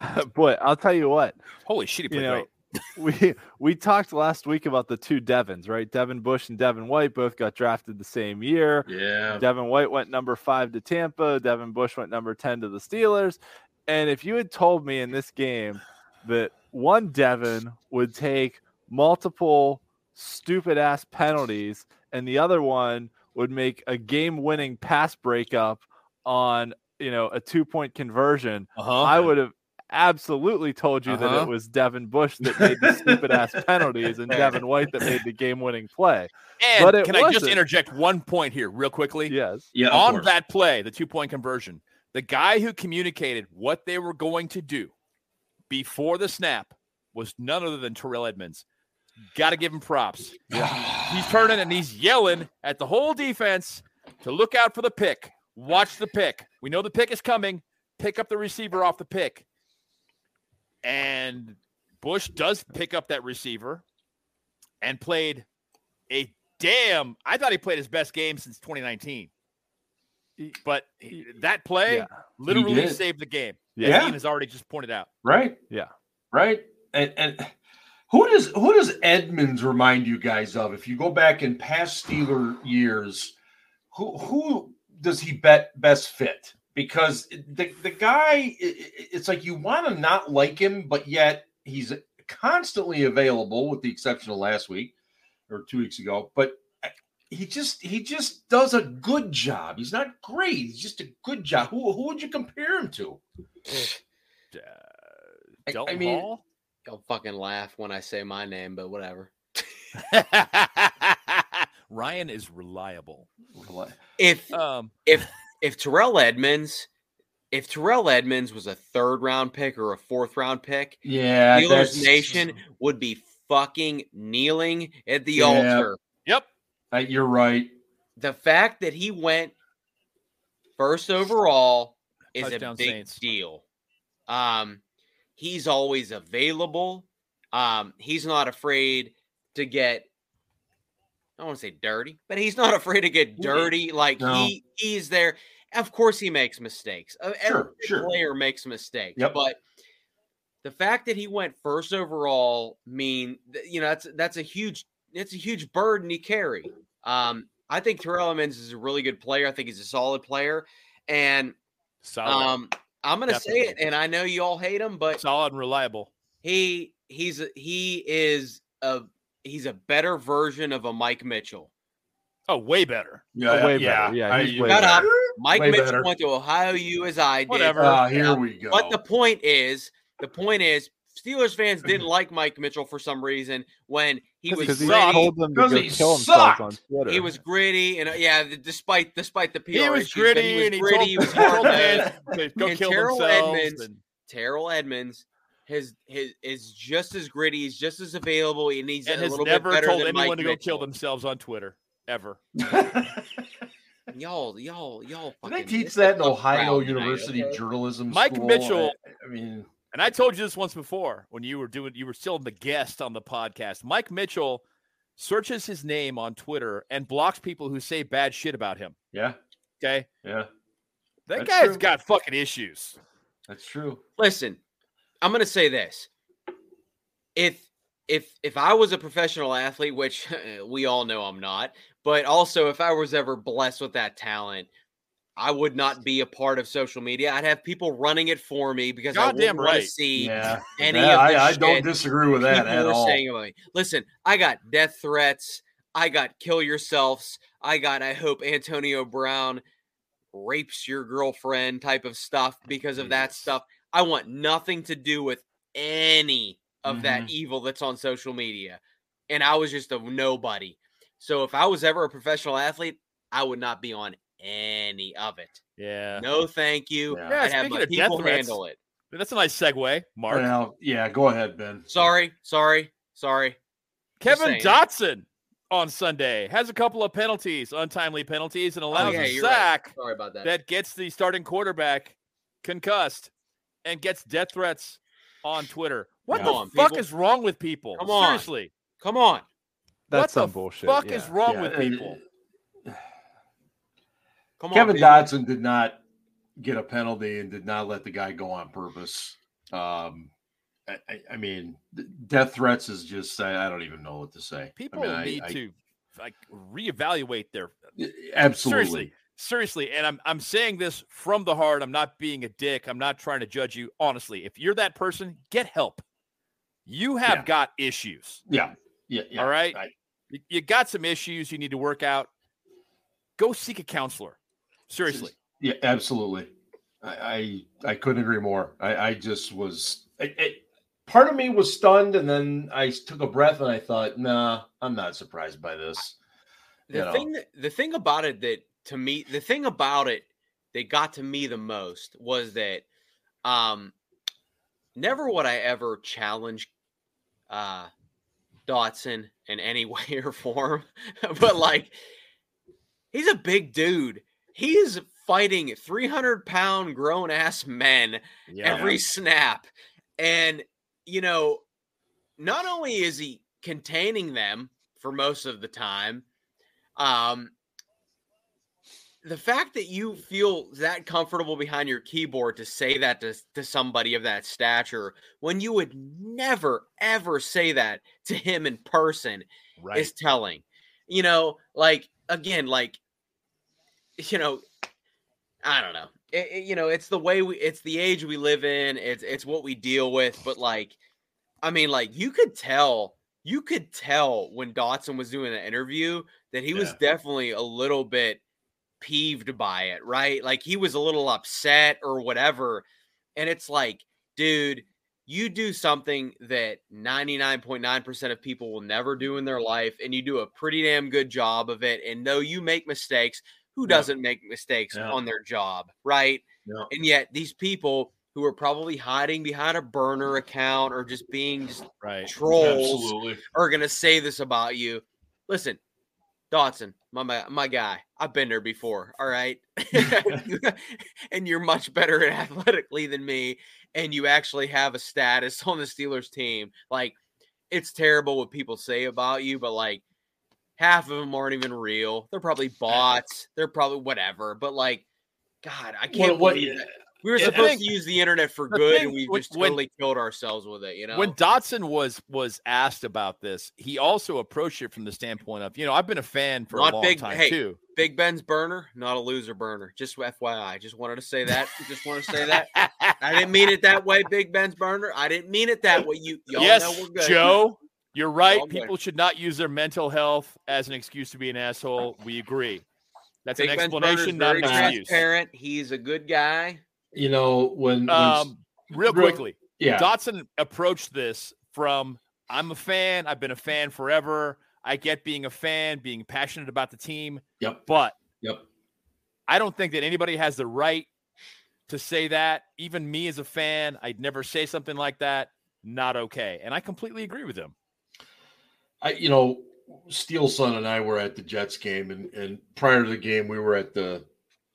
Boy, I'll tell you what. Holy shit, he played You know, great. we we talked last week about the two Devons, right? Devin Bush and Devin White both got drafted the same year. Yeah. Devin White went number five to Tampa. Devin Bush went number 10 to the Steelers. And if you had told me in this game that one Devin would take multiple stupid ass penalties and the other one would make a game winning pass breakup on, you know, a two point conversion, Uh-huh. I would have absolutely told you that Uh-huh. it was Devin Bush that made the stupid ass penalties and Devin White that made the game winning play. and but it can I just interject one point here, real quickly? Yes. Yeah. on that play, the two point conversion, the guy who communicated what they were going to do before the snap was none other than Terrell Edmunds. Got to give him props. He's turning and he's yelling at the whole defense to look out for the pick. Watch the pick. We know the pick is coming. Pick up the receiver off the pick. And Bush does pick up that receiver and played a damn. I thought he played his best game since 2019. He- But he- that play Yeah. literally saved the game. Yeah. As Ian has already just pointed out. Right. Yeah. Right. And and who does who does Edmunds remind you guys of? If you go back in past Steeler years, who who does he bet best fit? Because the the guy, i- i- it's like you want to not like him, but yet he's constantly available, with the exception of last week or two weeks ago. But he just he just does a good job. He's not great. He's just a good job. Who who would you compare him to? Uh, I- Delton I mean- Hall? You'll fucking laugh when I say my name, but whatever. Ryan is reliable. If Um, if if Terrell Edmunds, if Terrell Edmunds was a third round pick or a fourth round pick, Yeah, Steelers Nation would be fucking kneeling at the Yeah. altar. Yep. Uh, you're right. The fact that he went first overall is Touchdown a big Saints. deal. Um, he's always available. Um, he's not afraid to get. I don't want to say dirty, but he's not afraid to get dirty. Like No. he he's there. Of course, he makes mistakes. Uh, Sure, Every sure. player makes mistakes. Yep. But the fact that he went first overall mean you know that's that's a huge it's a huge burden he carry. Um, I think Terrell Edmunds is a really good player. I think he's a solid player, and Solid. um, I'm gonna say it, and I know you all hate him, but Solid and reliable. he he's a, he is a he's a better version of a Mike Mitchell. Oh, way better. Yeah, way better. Yeah, I- he's way up. better. Mike Way Mitchell better. went to Ohio U as I did. Whatever. Ah, here Yeah, we go. But the point is, the point is, Steelers fans didn't like Mike Mitchell for some reason when he was Because he gritty. told them to 'Cause go he kill himself sucked. on Twitter. He was gritty, and uh, yeah, th- despite despite the PR He was gritty he was and he gritty. told He was told hard fans nosed. to go And kill Terrell. Edmunds- and- Terrell Edmunds, his his is just as gritty. He's just as available, and he's and a has little never bit better told than anyone Mike to go kill themselves on Twitter ever. Y'all, y'all, y'all. Did they teach that in Ohio crowd tonight, University okay? journalism Mike school? Mitchell- I, I mean, And I told you this once before when you were doing you were still the guest on the podcast. Mike Mitchell searches his name on Twitter and blocks people who say bad shit about him. yeah, Okay. yeah, That That's guy's true. got fucking issues. that's true. Listen, I'm gonna say this: if if if I was a professional athlete, which we all know I'm not, but also if I was ever blessed with that talent, I would not be a part of social media. I'd have people running it for me because I wouldn't want right. to see Yeah, any That- of the I, I don't disagree with that at all. saying about me. Listen, I got death threats. I got kill yourselves. I got I hope Antonio Brown rapes your girlfriend type of stuff because of that stuff. I want nothing to do with any of Mm-hmm. that evil that's on social media. And I was just a nobody. So if I was ever a professional athlete, I would not be on any of it. Yeah. No, thank you. Yeah. Yeah, I'd have speaking my of death people threats, handle it. That's a nice segue, Mark. Well, yeah, go ahead, Ben. Sorry, sorry, sorry. Kevin. Dotson on Sunday has a couple of penalties, untimely penalties, and allows Oh, yeah, a you're right. sack Sorry about that. that gets the starting quarterback concussed and gets death threats on Twitter. What Yeah. the on, fuck people. is wrong with people? Come on. Seriously. Come on. That's what some the bullshit. fuck yeah. is wrong Yeah, with people? Come Kevin on. Dotson did not get a penalty and did not let the guy go on purpose. Um, I, I, I mean, death threats is just I, I don't even know what to say. People I mean, need I- to like reevaluate their absolutely. seriously. Seriously, and I'm I'm saying this from the heart. I'm not being a dick. I'm not trying to judge you. Honestly, if you're that person, get help. You have Yeah. got issues. Yeah, yeah, yeah. All right. I- You, you got some issues you need to work out. Go seek a counselor. Seriously. Yeah, absolutely. I I, I couldn't agree more. I, I just was. I, I, part of me was stunned, and then I took a breath and I thought, "Nah, I'm not surprised by this." The you thing that, the thing about it that to me the thing about it that got to me the most was that um never would I ever challenge uh Dotson in any way or form. but like he's a big dude. He is fighting 300 pound grown ass men Yeah. every snap. And, you know, not only is he containing them for most of the time, um, the fact that you feel that comfortable behind your keyboard to say that to, to somebody of that stature when you would never ever say that to him in person right. is telling. You know, like again, like you know, I don't know. It, it- you know, it's the way we, it's the age we live in. It's it's what we deal with. But like, I mean, like you could tell you could tell when Dotson was doing the interview that he was definitely a little bit peeved by it, right? Like he was a little upset or whatever. And it's like, dude, you do something that 99.9% of people will never do in their life, and you do a pretty damn good job of it. And though you make mistakes, who Yeah. doesn't make mistakes Yeah. on their job, right? Yeah. And yet these people who are probably hiding behind a burner account or just being just Right. trolls Absolutely. are gonna say this about you. Listen, Dotson, my my, my guy, I've been there before. All right, and you're much better at athletically than me, and you actually have a status on the Steelers team. Like, it's terrible what people say about you, but like, half of them aren't even real. They're probably bots. They're probably whatever. But like, God, I can't What, what, that. we were Yeah, supposed thing- to use the internet for the good, thing and we when- just when- totally killed ourselves with it. You know, When Dotson was was asked about this, he also approached it from the standpoint of, you know, I've been a fan for Not a long big- time hey, too. Big Ben's burner, not a loser burner. Just FYI. Just wanted to say that. Just want to say that. I didn't mean it that way, Big Ben's burner. I didn't mean it that way. You y'all know we're good. Joe, you're right. all. People should not use their mental health as an excuse to be an asshole. We agree. That's Big an explanation, not an excuse. transparent. He's a good guy. You know, when, when Um, real real- quickly, yeah, Dotson approached this from I'm a fan. I've been a fan forever. I get being a fan, being passionate about the team, yep, but yep. I don't think that anybody has the right to say that. Even me as a fan, I'd never say something like that. Not okay. And I completely agree with him. I, you know, Steel Son and I were at the Jets game, and and prior to the game, we were at the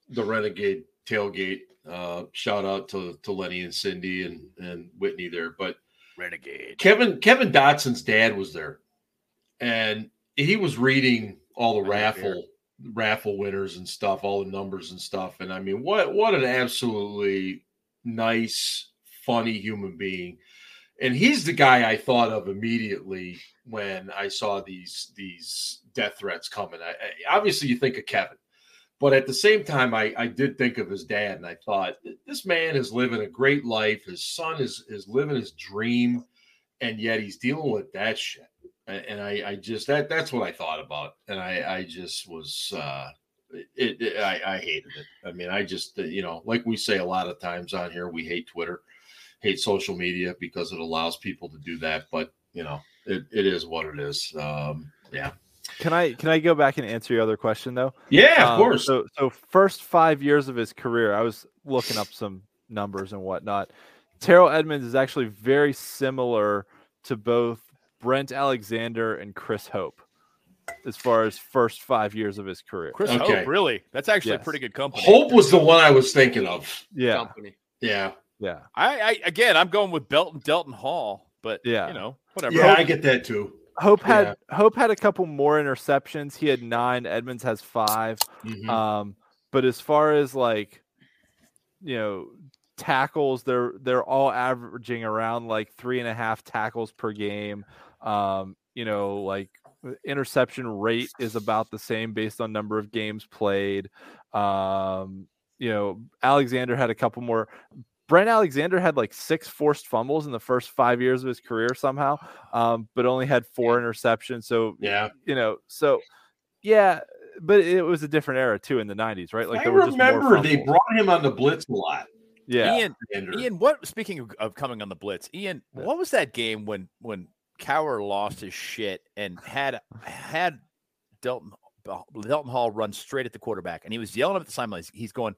the Renegade tailgate. Uh, shout out to to Lenny and Cindy and and Whitney there, but Renegade. Kevin Kevin Dotson's dad was there, and he was reading all the I raffle raffle winners and stuff, all the numbers and stuff. And I mean, what what an absolutely nice, funny human being. And he's the guy I thought of immediately when I saw these these death threats coming. I, I- obviously, you think of Kevin, but at the same time, I, I did think of his dad, and I thought this man is living a great life. His son is is living his dream, and yet he's dealing with that shit. And I, I just that that's what I thought about, and I I just was uh, it, it I, I hated it. I mean, I just you know, like we say a lot of times on here, we hate Twitter, hate social media because it allows people to do that. But you know, it, it is what it is. Um, yeah, Can I can I go back and answer your other question though? yeah, of Um, course. So so first five years of his career, I was looking up some numbers and whatnot. Terrell Edmunds is actually very similar to both Brent Alexander and Chris Hope as far as first five years of his career. Chris Okay. Hope, really? That's actually Yes. a pretty good company. Hope was the one I was thinking of. Yeah, Company. Yeah, yeah. I, I again, I'm going with Belton Delton Hall, but Yeah. you know, whatever. yeah, I get that too. Hope had Hope had a couple more interceptions. He had nine. Edmunds has five. Mhm. Um, but as far as like, you know, tackles, they're they're all averaging around like three and a half tackles per game. Um, you know, like interception rate is about the same based on number of games played. Um, you know, Alexander had a couple more. Brent Alexander had like six forced fumbles in the first five years of his career somehow, um, but only had four interceptions. So yeah, you know, so yeah, but it was a different era too in the '90s, right? Like I there were just remember they brought him on the blitz a lot. yeah, Ian, Andrew. Ian, what? Speaking of, of coming on the blitz, Ian, Yeah. what was that game when when Cowher lost his shit and had had Delton Delton Hall run straight at the quarterback, and he was yelling at the sidelines. He's going,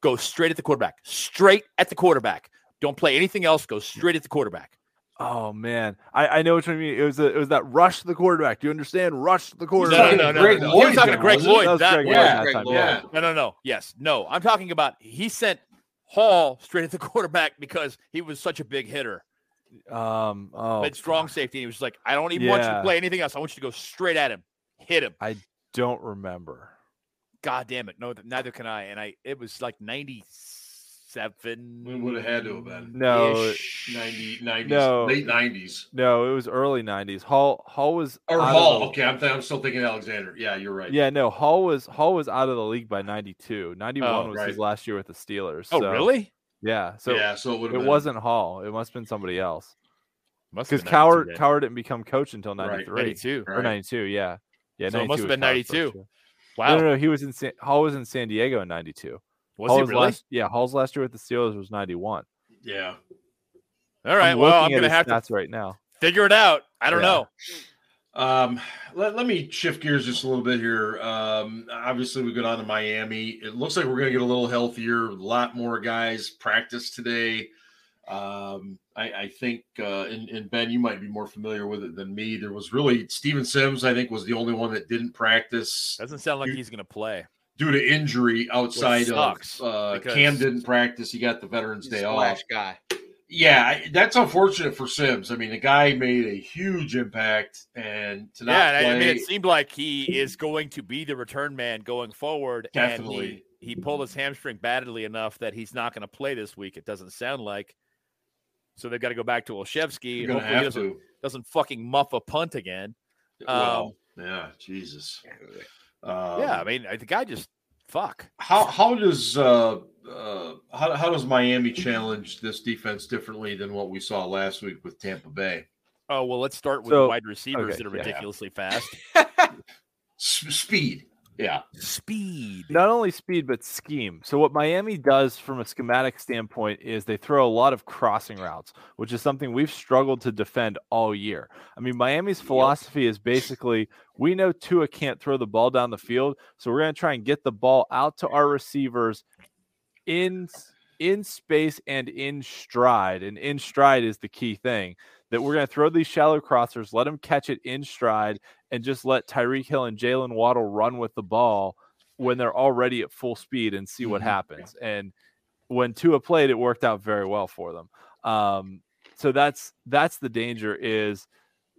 "Go straight at the quarterback, straight at the quarterback. Don't play anything else. Go straight at the quarterback." Oh man, I, I know what you mean. It was a, it was that rush to the quarterback. Do you understand? Rush to the quarterback. no, no, Greg no, Lloyd. no. He was talking to Greg wasn't? Lloyd. That was That Greg was- Lloyd that Greg time, Lloyd. yeah. No, no, no. Yes, no. I'm talking about he sent Hall straight at the quarterback because he was such a big hitter. Um, oh, Played strong safety. And he was like, I don't even want you to play anything else. I want you to go straight at him, hit him. I don't remember. God damn it. No, neither can I. And I, it was like 97. We would have had to have been No, 90, 90s, No. late 90s. no, it was early '90s. Hall Hall was Or Hall. the- Okay, I'm, th- I'm still thinking Alexander. Yeah, you're right. Yeah, no, Hall was Hall was out of the league by '92. '91 Oh, was right. his last year with the Steelers. Oh, so- really? Yeah, so yeah, so it it have wasn't Hall. It must have been somebody else. Must because been Cowher Cowher didn't become coach until Right, 92. or '92. Yeah, yeah. So it must have been 92. year. Wow. No, no, no. He was in San, Hall was in San Diego in '92. Was Hall he really? last, yeah, Hall's last year with the Steelers was '91. Yeah. All right. I'm well, I'm gonna have to stats right now. figure it out. I don't Yeah. know. Um, let, let me shift gears just a little bit here. Um, obviously, we go down to Miami. It looks like we're going to get a little healthier. A lot more guys practice today. Um, I, I think, uh, and, and Ben, you might be more familiar with it than me. There was really Steven Sims, I think, was the only one that didn't practice Doesn't sound like You- he's gonna play. due to injury outside sucks, of uh, Cam didn't practice. He got the Veterans Day off. splash guy. Yeah, I- that's unfortunate for Sims. I mean, the guy made a huge impact, and to not Yeah, I- play, I mean, it seemed like he is going to be the return man going forward. Definitely. And he, he pulled his hamstring badly enough that he's not going to play this week. It doesn't sound like. So they've got to go back to Olszewski. you're Hopefully he doesn't, to. doesn't fucking muff a punt again. Well, yeah, Jesus. Um, yeah, I mean, the guy just fuck. how how does uh, uh, how how does Miami challenge this defense differently than what we saw last week with Tampa Bay? Oh well, let's start with So- wide receivers okay, that are yeah. ridiculously fast. S- speed, yeah, Speed. Not only speed but scheme. So what Miami does from a schematic standpoint is they throw a lot of crossing routes, which is something we've struggled to defend all year. I mean, Miami's philosophy is basically we know Tua can't throw the ball down the field, so we're going to try and get the ball out to our receivers in in space and in stride. And in stride is the key thing that we're going to throw these shallow crossers, let them catch it in stride, and just let Tyreek Hill and Jaylen Waddle run with the ball when they're already at full speed and see what Mhm. happens. And when Tua played, it worked out very well for them. Um, so that's that's the danger is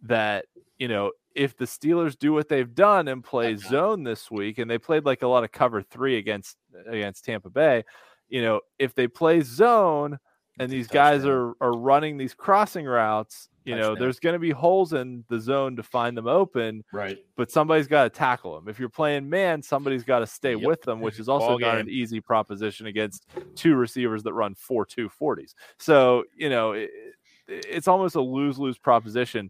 that you know if the Steelers do what they've done and play zone this week, and they played like a lot of cover three against against Tampa Bay, you know if they play zone and these guys are are running these crossing routes, you know Touchdown. there's going to be holes in the zone to find them open right. but somebody's got to tackle them. If you're playing man, somebody's got to stay Yep. with them, which is also Ball not game. an easy proposition against two receivers that run four two forties. So you know it, it's almost a lose lose proposition.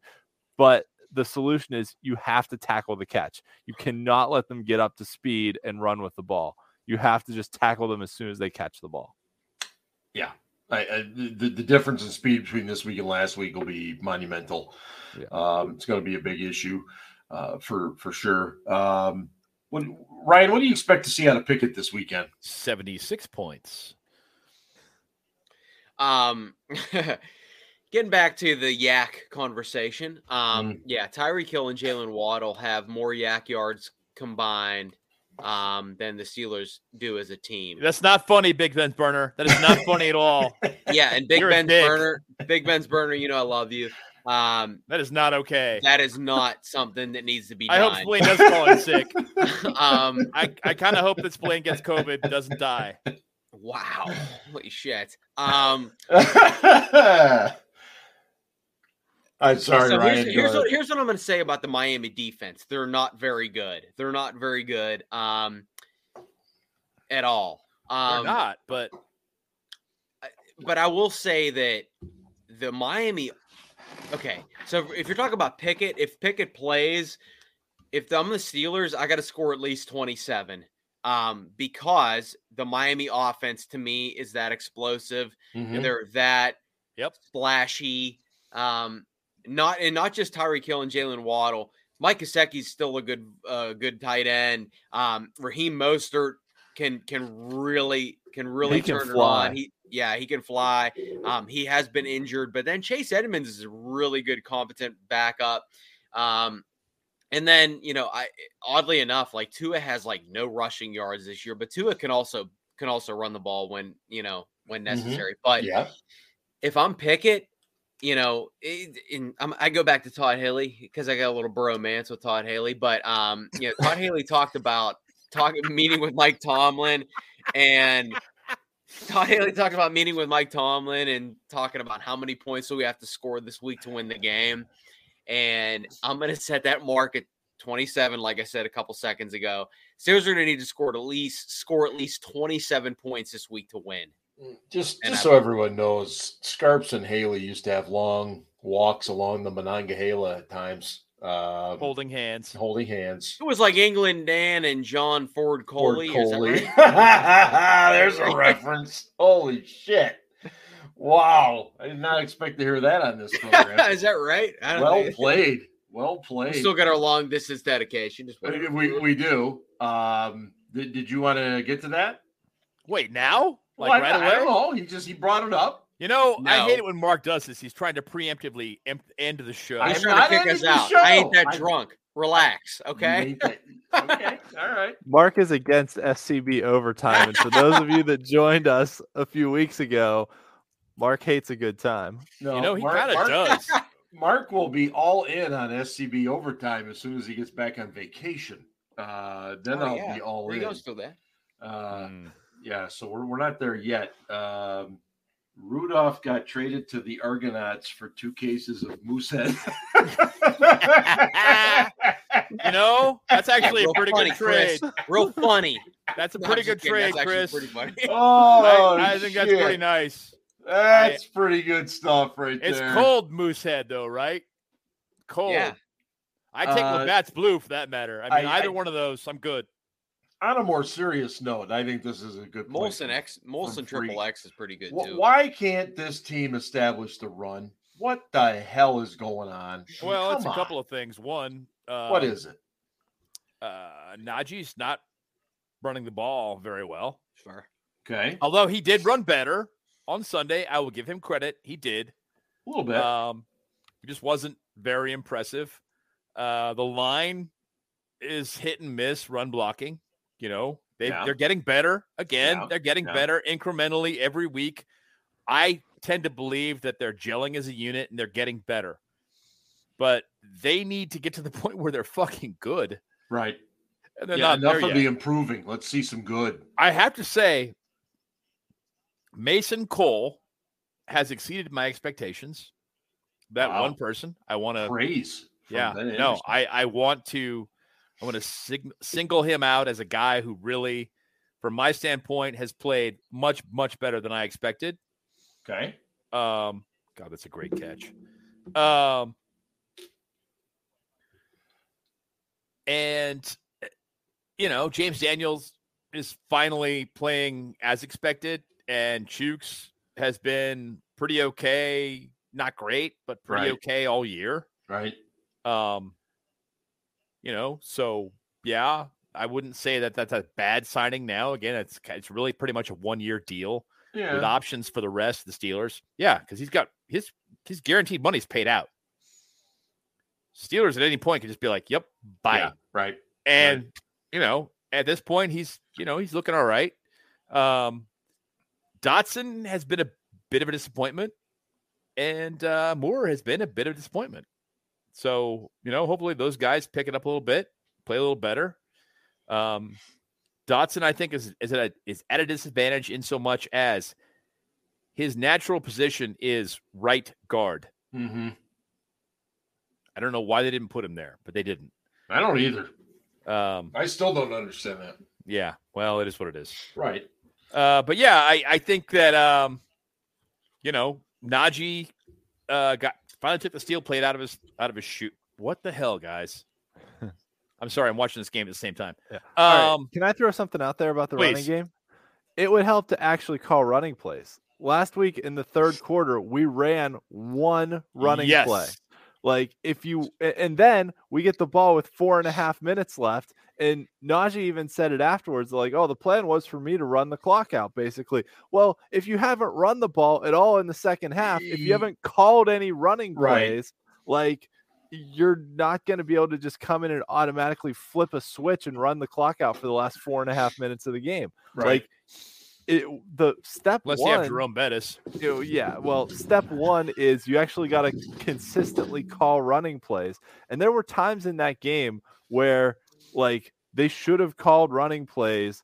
But the solution is you have to tackle the catch. You cannot let them get up to speed and run with the ball. You have to just tackle them as soon as they catch the ball. Yeah. I, I, the, the difference in speed between this week and last week will be monumental. Yeah. Um, it's going to be a big issue uh, for for sure. Um, what, Ryan, what do you expect to see out of Pickett this weekend? Seventy-six points. Um, getting back to the YAC conversation. Um, yeah, Tyreek Hill and Jaylen Waddle have more YAC yards combined um, than the Steelers do as a team. That's not funny, Big Ben Burner. That is not funny at all. Yeah, and Big You're Ben's dick. burner, Big Ben's burner. You know, I love you. Um, That is not okay. that is not something that needs to be I done. hope Spillane does call in sick. um, I, I kind of hope that Spillane gets COVID, but doesn't die. wow, holy shit. Um, I'm sorry, so Ryan. here's, here's, what, here's what I'm going to say about the Miami defense. They're not very good. They're not very good um, at all. They're Um, not, but but I will say that the Miami. Okay, so if you're talking about Pickett, if Pickett plays, if I'm the Steelers, I got to score at least 27. Um, because the Miami offense to me is that explosive. Mhm. They're that Yep. splashy. Um, not and not just Tyreek Hill and Jaylen Waddle. Mike Gesicki's still a good uh, good tight end. Um, Raheem Mostert can can really can really can turn it fly. on. He yeah he can fly. Um, he has been injured, but then Chase Edmonds is a really good competent backup. Um, and then you know I oddly enough like Tua has like no rushing yards this year, but Tua can also can also run the ball when you know when Mhm. necessary. But yeah. if I'm Pickett, you know, in, I go back to Todd Haley because I got a little bromance with Todd Haley. But um, you know, Todd Haley talked about talking meeting with Mike Tomlin, and Todd Haley talked about meeting with Mike Tomlin and talking about how many points do we have to score this week to win the game. And I'm going to set that mark at 27, like I said a couple seconds ago. Steelers are to need to score at least score at least 27 points this week to win. Just And just I- so everyone knows, Scarps and Haley used to have long walks along the Monongahela at times, uh, Holding hands. holding hands. It was like England Dan and John Ford Ford Coley. is that Coley. right? There's a reference. Holy shit. Wow. I did not expect to hear that on this program. is that right? I don't well know. played. Well We played. still got our long distance dedication. Just we, we, we do. Um, did, did you want to get to that? Wait, now? Like Well, I- right I, don't away? know. He just he brought it up. You know, I hate it when Mark does this. He's trying to preemptively end the show. I'm He's trying to kick us out. show. I ain't that I- drunk. Relax, okay? Okay. All right. Mark is against SCB overtime, and for those of you that joined us a few weeks ago, Mark hates a good time. No, you know, he kind of does. Mark will be all in on SCB overtime as soon as he gets back on vacation. Uh, then Oh, I'll yeah. be all There in. you go, still there. Uh, Mm. Yeah, so we're, we're not there yet. Um, Rudolph got traded to the Argonauts for two cases of moosehead. You know, that's actually a pretty funny, good trade. Chris. Real funny. That's a pretty I'm good kidding. trade, That's Chris. Pretty funny. oh, I, I think that's pretty nice. That's pretty good stuff right It's there. cold Moosehead, though, right? Cold. Yeah. I take Uh, Labatt's blue for that matter. I mean, I- either I- one of those, I'm good. On a more serious note, I think this is a good point. Molson X, Molson. Triple X is pretty good too. Why can't this team establish the run? What the hell is going on? Well, it's a Come couple of things. One, uh, What is it? uh, Najee's not running the ball very well. Sure. Okay, Although he did run better on Sunday, I will give him credit. He did. a little bit. Um, he just wasn't very impressive. Uh, the line is hit and miss run blocking. You know, they Yeah. they're getting better again. Yeah, They're getting yeah. better incrementally every week. I tend to believe that they're gelling as a unit and they're getting better. But they need to get to the point where they're fucking good. right. And they're yeah, not enough of yet. the improving. Let's see some good. I have to say, Mason Cole has exceeded my expectations. That Wow. one person, I want to Praise. yeah no i i want to i want to sig- single him out as a guy who really from my standpoint has played much much better than i expected Okay. um god that's a great catch um and you know james daniels is finally playing as expected and Chuks has been pretty okay not great but pretty Right. okay all year Right. um, you know, so yeah, I wouldn't say that that's a bad signing. Now, again, it's it's really pretty much a one year deal with options for the rest of the Steelers. Yeah, because he's got his his guaranteed money's paid out. Steelers at any point can just be like, "Yep, bye," Yeah. Right. and you know, at this point, he's you know he's looking all right. Um, Dotson has been a bit of a disappointment, and uh, Moore has been a bit of a disappointment. So you know, hopefully those guys pick it up a little bit, play a little better. Um, Dotson, I think, is is at a, is at a disadvantage in so much as his natural position is right guard. Mm-hmm. I don't know why they didn't put him there, but they didn't. I don't either. Um, I still don't understand that. yeah, well, it is what it is. Right. Uh, but yeah, I, I think that um, you know, Najee uh got finally took the steel plate out of his out of his shoe. What the hell, guys? I'm sorry, I'm watching this game at the same time. Yeah. All right, Um, Can I throw something out there about the running game? It would help to actually call running plays. Last week in the third quarter, we ran one running yes. play. Like if you, and then we get the ball with four and a half minutes left, and Najee even said it afterwards, like, "Oh, the plan was for me to run the clock out." Basically, well, if you haven't run the ball at all in the second half, if you haven't called any running Right. plays, like you're not going to be able to just come in and automatically flip a switch and run the clock out for the last four and a half minutes of the game. Right. Like it, the step unless you one, have Jerome Bettis. you know, yeah. Well, step one is you actually got to consistently call running plays, and there were times in that game where like they should have called running plays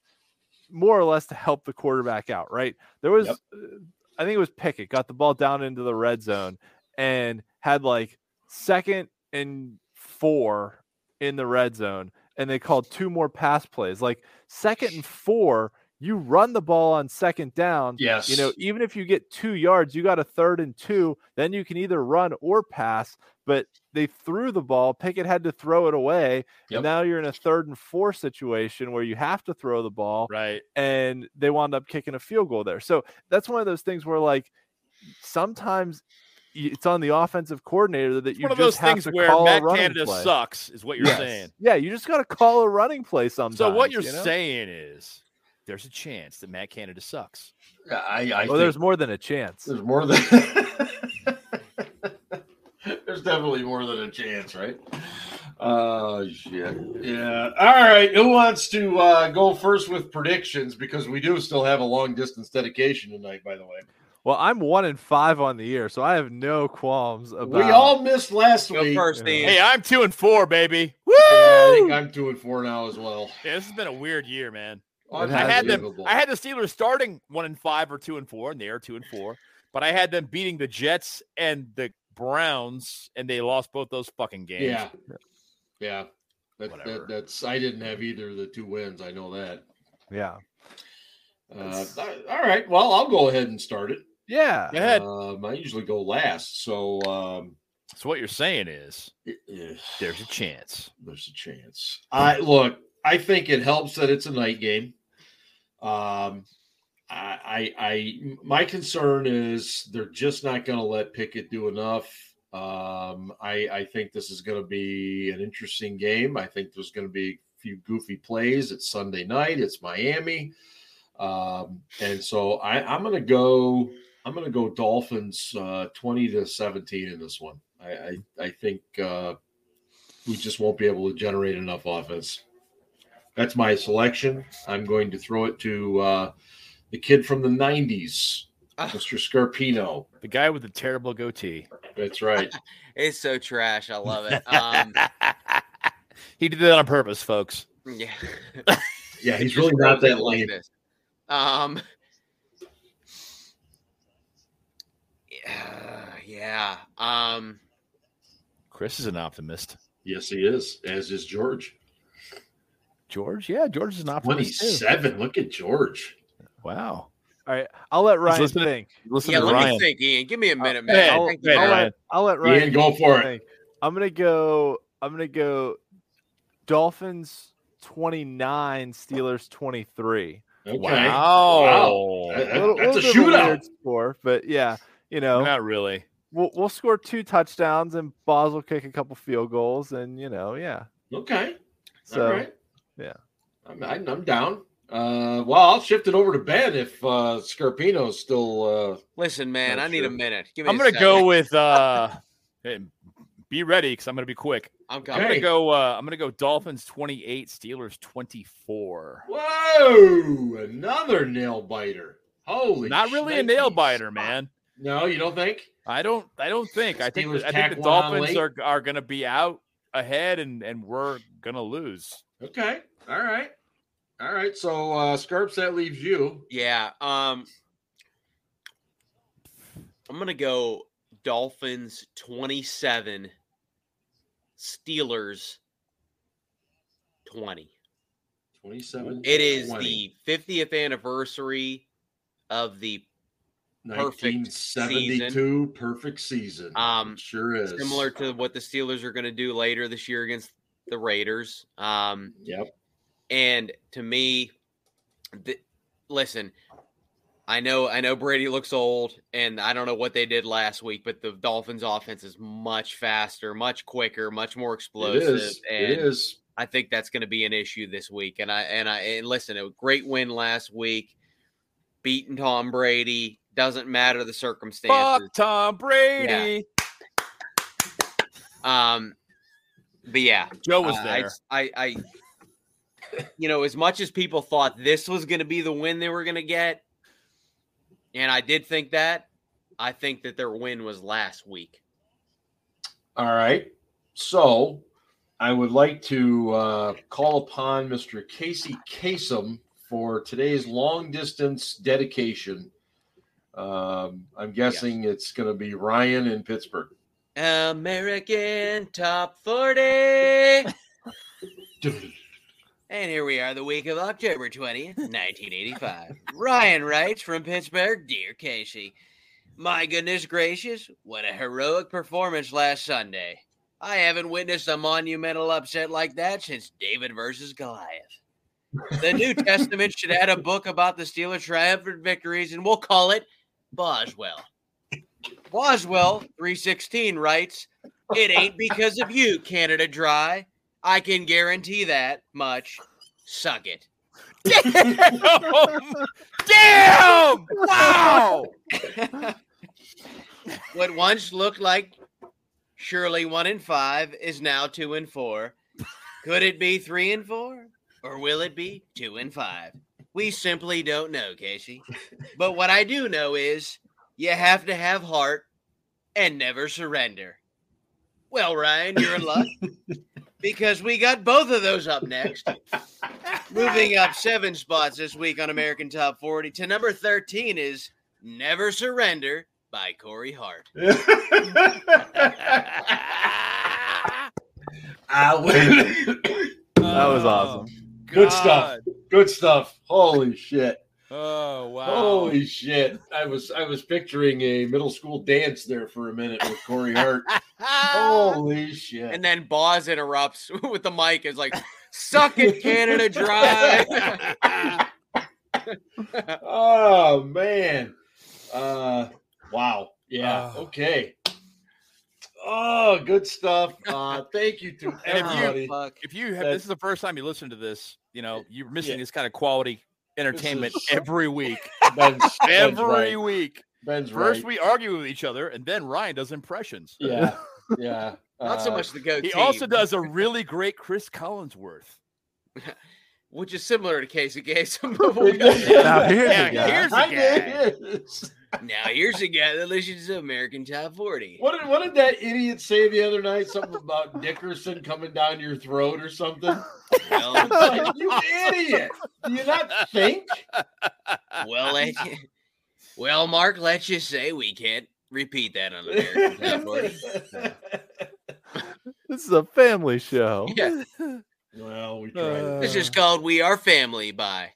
more or less to help the quarterback out. Right? There was, Yep. uh, I think it was Pickett got the ball down into the red zone and had like second and four in the red zone, and they called two more pass plays. Like second and four, you run the ball on second down. Yes. You know, even if you get two yards, you got a third and two, then you can either run or pass. But they threw the ball. Pickett had to throw it away. Yep. And now you're in a third and four situation where you have to throw the ball Right. and they wound up kicking a field goal there. So that's one of those things where like sometimes it's on the offensive coordinator that It's you one of just those have things to where call Matt a running Canada play. sucks, is what you're Yes. saying. Yeah, you just got to call a running play sometimes. So what you're you know? saying is there's a chance that Matt Canada sucks. I, I Well, there's more than a chance. there's more than there's definitely more than a chance, right? Oh shit. Yeah. All right. Who wants to uh, go first with predictions? Because we do still have a long distance dedication tonight, by the way. Well, I'm one and five on the year, so I have no qualms about. We all missed last Go week. first, Yeah. Hey, I'm two and four, baby. Woo! Yeah, I think I'm two and four now as well. Yeah, this has been a weird year, man. It I had them. I had the Steelers starting one and five or two and four, and they are two and four. But I had them beating the Jets and the Browns, and they lost both those fucking games. Yeah. Yeah. That, Whatever. that, that's I didn't have either of the two wins. I know that. Yeah. Uh, all right. Well, I'll go ahead and start it. Yeah. Go ahead. Um, I usually go last, so um, So what you're saying is eh, there's a chance. there's a chance. I look. I think it helps that it's a night game. Um, I, I, my concern is they're just not going to let Pickett do enough. Um, I, I think this is going to be an interesting game. I think there's going to be a few goofy plays. It's Sunday night. It's Miami, um, and so I, I'm going to go. I'm going to go Dolphins uh, 20 to 17 in this one. I, I, I think uh, we just won't be able to generate enough offense. That's my selection. I'm going to throw it to uh, the kid from the 90s, Ah. Mr. Scarpino. The guy with the terrible goatee. That's right. It's so trash. I love it. Um, he did that on purpose, folks. yeah. Yeah, he's really not that like lame. this. Um. Yeah. Yeah. Um. Chris is an optimist. Yes, he is, as is George. George, yeah, George is an optimist too. 27. Look at George. Wow. All right. I'll let Ryan listening- think. Listen Yeah. to Let Ryan. me think, Ian. Give me a uh, minute, go man. ahead. I I'll, think Go ahead, you- I'll Ryan. let, I'll let Ryan Ian, go for it. I'm gonna go. I'm gonna go. Dolphins 29, Steelers 23. Okay. Wow. That- A little, That's a little bit shootout. score, but yeah, you know, Not really. we'll we'll score two touchdowns and Boz will kick a couple field goals, and you know, yeah. Okay. So All right. Yeah. I'm, I'm I'm down. Uh, well, I'll shift it over to Ben if uh, Scarpino's still. Uh, Listen, man. Not I need a minute. Give me. I'm gonna go with uh hey, be ready because I'm gonna be quick. I'm I'm gonna go uh I'm gonna go Dolphins 28, Steelers 24. whoa! Another nail biter. Holy! Not really a nail shnikes. biter, man. No, you don't think? I don't I don't think. I think I think the Dolphins are are gonna be out ahead and and we're gonna lose. Okay. All right. All right. So, uh, Scarps, that leaves you. Yeah. Um. I'm gonna go Dolphins 27, Steelers 20. 27. It is 20. the 50th anniversary of the perfect 1972 perfect season. Um, It sure is. similar to what the Steelers are going to do later this year against the Raiders. Um, Yep. and to me, the, listen, I know I know Brady looks old, and I don't know what they did last week, but the Dolphins' offense is much faster, much quicker, much more explosive, is. and It is. I think that's going to be an issue this week. And I and I and listen, a great win last week, beating Tom Brady. Doesn't matter the circumstances. Fuck Tom Brady. Um, but yeah, Joe was uh, there. I, I, I, you know, as much as people thought this was going to be the win they were going to get, and I did think that, I think that their win was last week. All right. So, I would like to uh, call upon Mr. Casey Kasem for today's long distance dedication. Um, I'm guessing it's going to be Ryan in Pittsburgh. American Top 40. And here we are, the week of October 20th, 1985. Ryan writes from Pittsburgh Dear Casey, My goodness gracious, what a heroic performance last Sunday. I haven't witnessed a monumental upset like that since David versus Goliath. The New Testament should add a book about the Steelers' triumphant victories, and we'll call it Boswell. Boswell 316 writes, It ain't because of you, Canada Dry. I can guarantee that much. Suck it. Damn! Damn! Wow! What once looked like surely one in five is now two and four. Could it be three and four? Or will it be two and five? We simply don't know, Casey. But what I do know is you have to have heart and never surrender. Well, Ryan, you're in luck because we got both of those up next. Moving up seven spots this week on American Top 40 to number 13 is Never Surrender by Corey Hart. I win. That was oh, awesome. Good stuff. Good stuff. Holy shit. Oh wow! Holy shit. I was I was picturing a middle school dance there for a minute with Corey Hart. Holy shit. And then Boz interrupts with the mic. Is like, "Suck it, Canada Dry." oh man. Uh wow. Yeah. Oh. Okay. Oh, good stuff. Uh thank you to And if you- everybody. If you have That- this is the first time you listen to this, you know you're missing Yeah. this kind of quality entertainment is- every week. Ben's, Ben's Every right. week. Ben's First right. we argue with each other, and then Ryan does impressions. Yeah. Yeah. Not so Uh, much the goatee. He also does a really great Cris Collinsworth. which is similar to Casey Kasem. Now here's Yeah, a guy. here's a I guy. Guess. now here's a guy that listens to American Top 40. What did, what did that idiot say the other night? Something about Dickerson coming down your throat or something? Well, Like, you idiot! Do you not think? well, let you- well, Mark, let's just say we can't repeat that on American Top 40. This is a family show. Yeah. well, we tried. Uh, This is called "We Are Family" by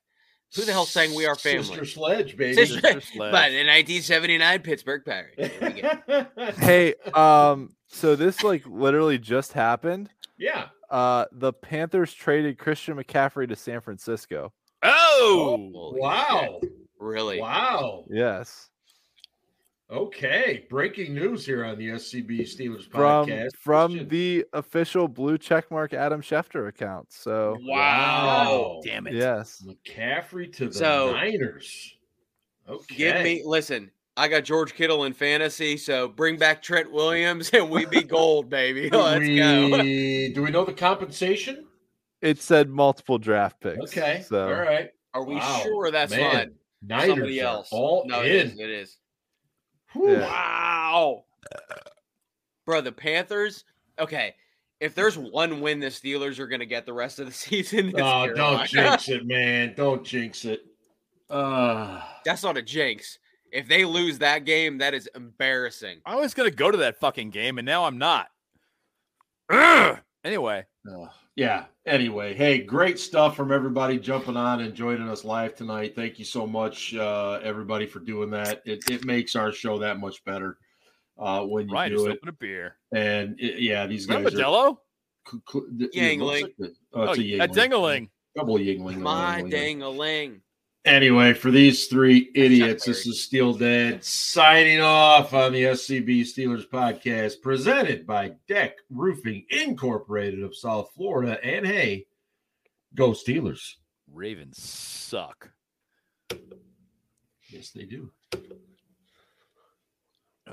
who the hell sang "We Are Family"? Sister Sledge, baby. Sister- Sister Sledge. By the 1979 Pittsburgh Pirates. There we go. Hey, um, so this like literally just happened. yeah. Uh, the Panthers traded Christian McCaffrey to San Francisco. oh, Holy Wow. shit. Really? Wow. Yes, Okay. Breaking news here on the SCB Steelers from podcast. from Christian- the official blue checkmark Adam Schefter account. So Wow. damn it! yes, McCaffrey to the So- Niners. Okay. Give me listen. I got George Kittle in fantasy, so bring back Trent Williams and we be gold, baby. Let's go. do we know the compensation? it said multiple draft picks. Okay. so All right. Are we Wow. sure that's Man, not Niners somebody else? all no, it in. is. It is. Whew. Yeah. Wow. Bro, the Panthers. Okay. If there's one win the Steelers are going to get the rest of the season, it's Oh, don't jinx it, man. Don't jinx it. Uh, That's not a jinx. If they lose that game, that is embarrassing. I was gonna go to that fucking game, and now I'm not. Ugh. Anyway, yeah. Anyway, hey, great stuff from everybody jumping on and joining us live tonight. Thank you so much, uh, everybody, for doing that. It, it makes our show that much better uh, when you Ryan do just it. opened a beer. And it- yeah, these Remember guys are. Modelo? cl- cl- th- Yuengling. like the- oh, Oh, it's a a Yuengling. dingaling. Double Yuengling. My Yuengling. Dang a ling. Anyway, for these three idiots, this is Steel Dad signing off on the SCB Steelers podcast presented by Deck Roofing Incorporated of South Florida. And hey, go Steelers. Ravens suck. Yes, they do.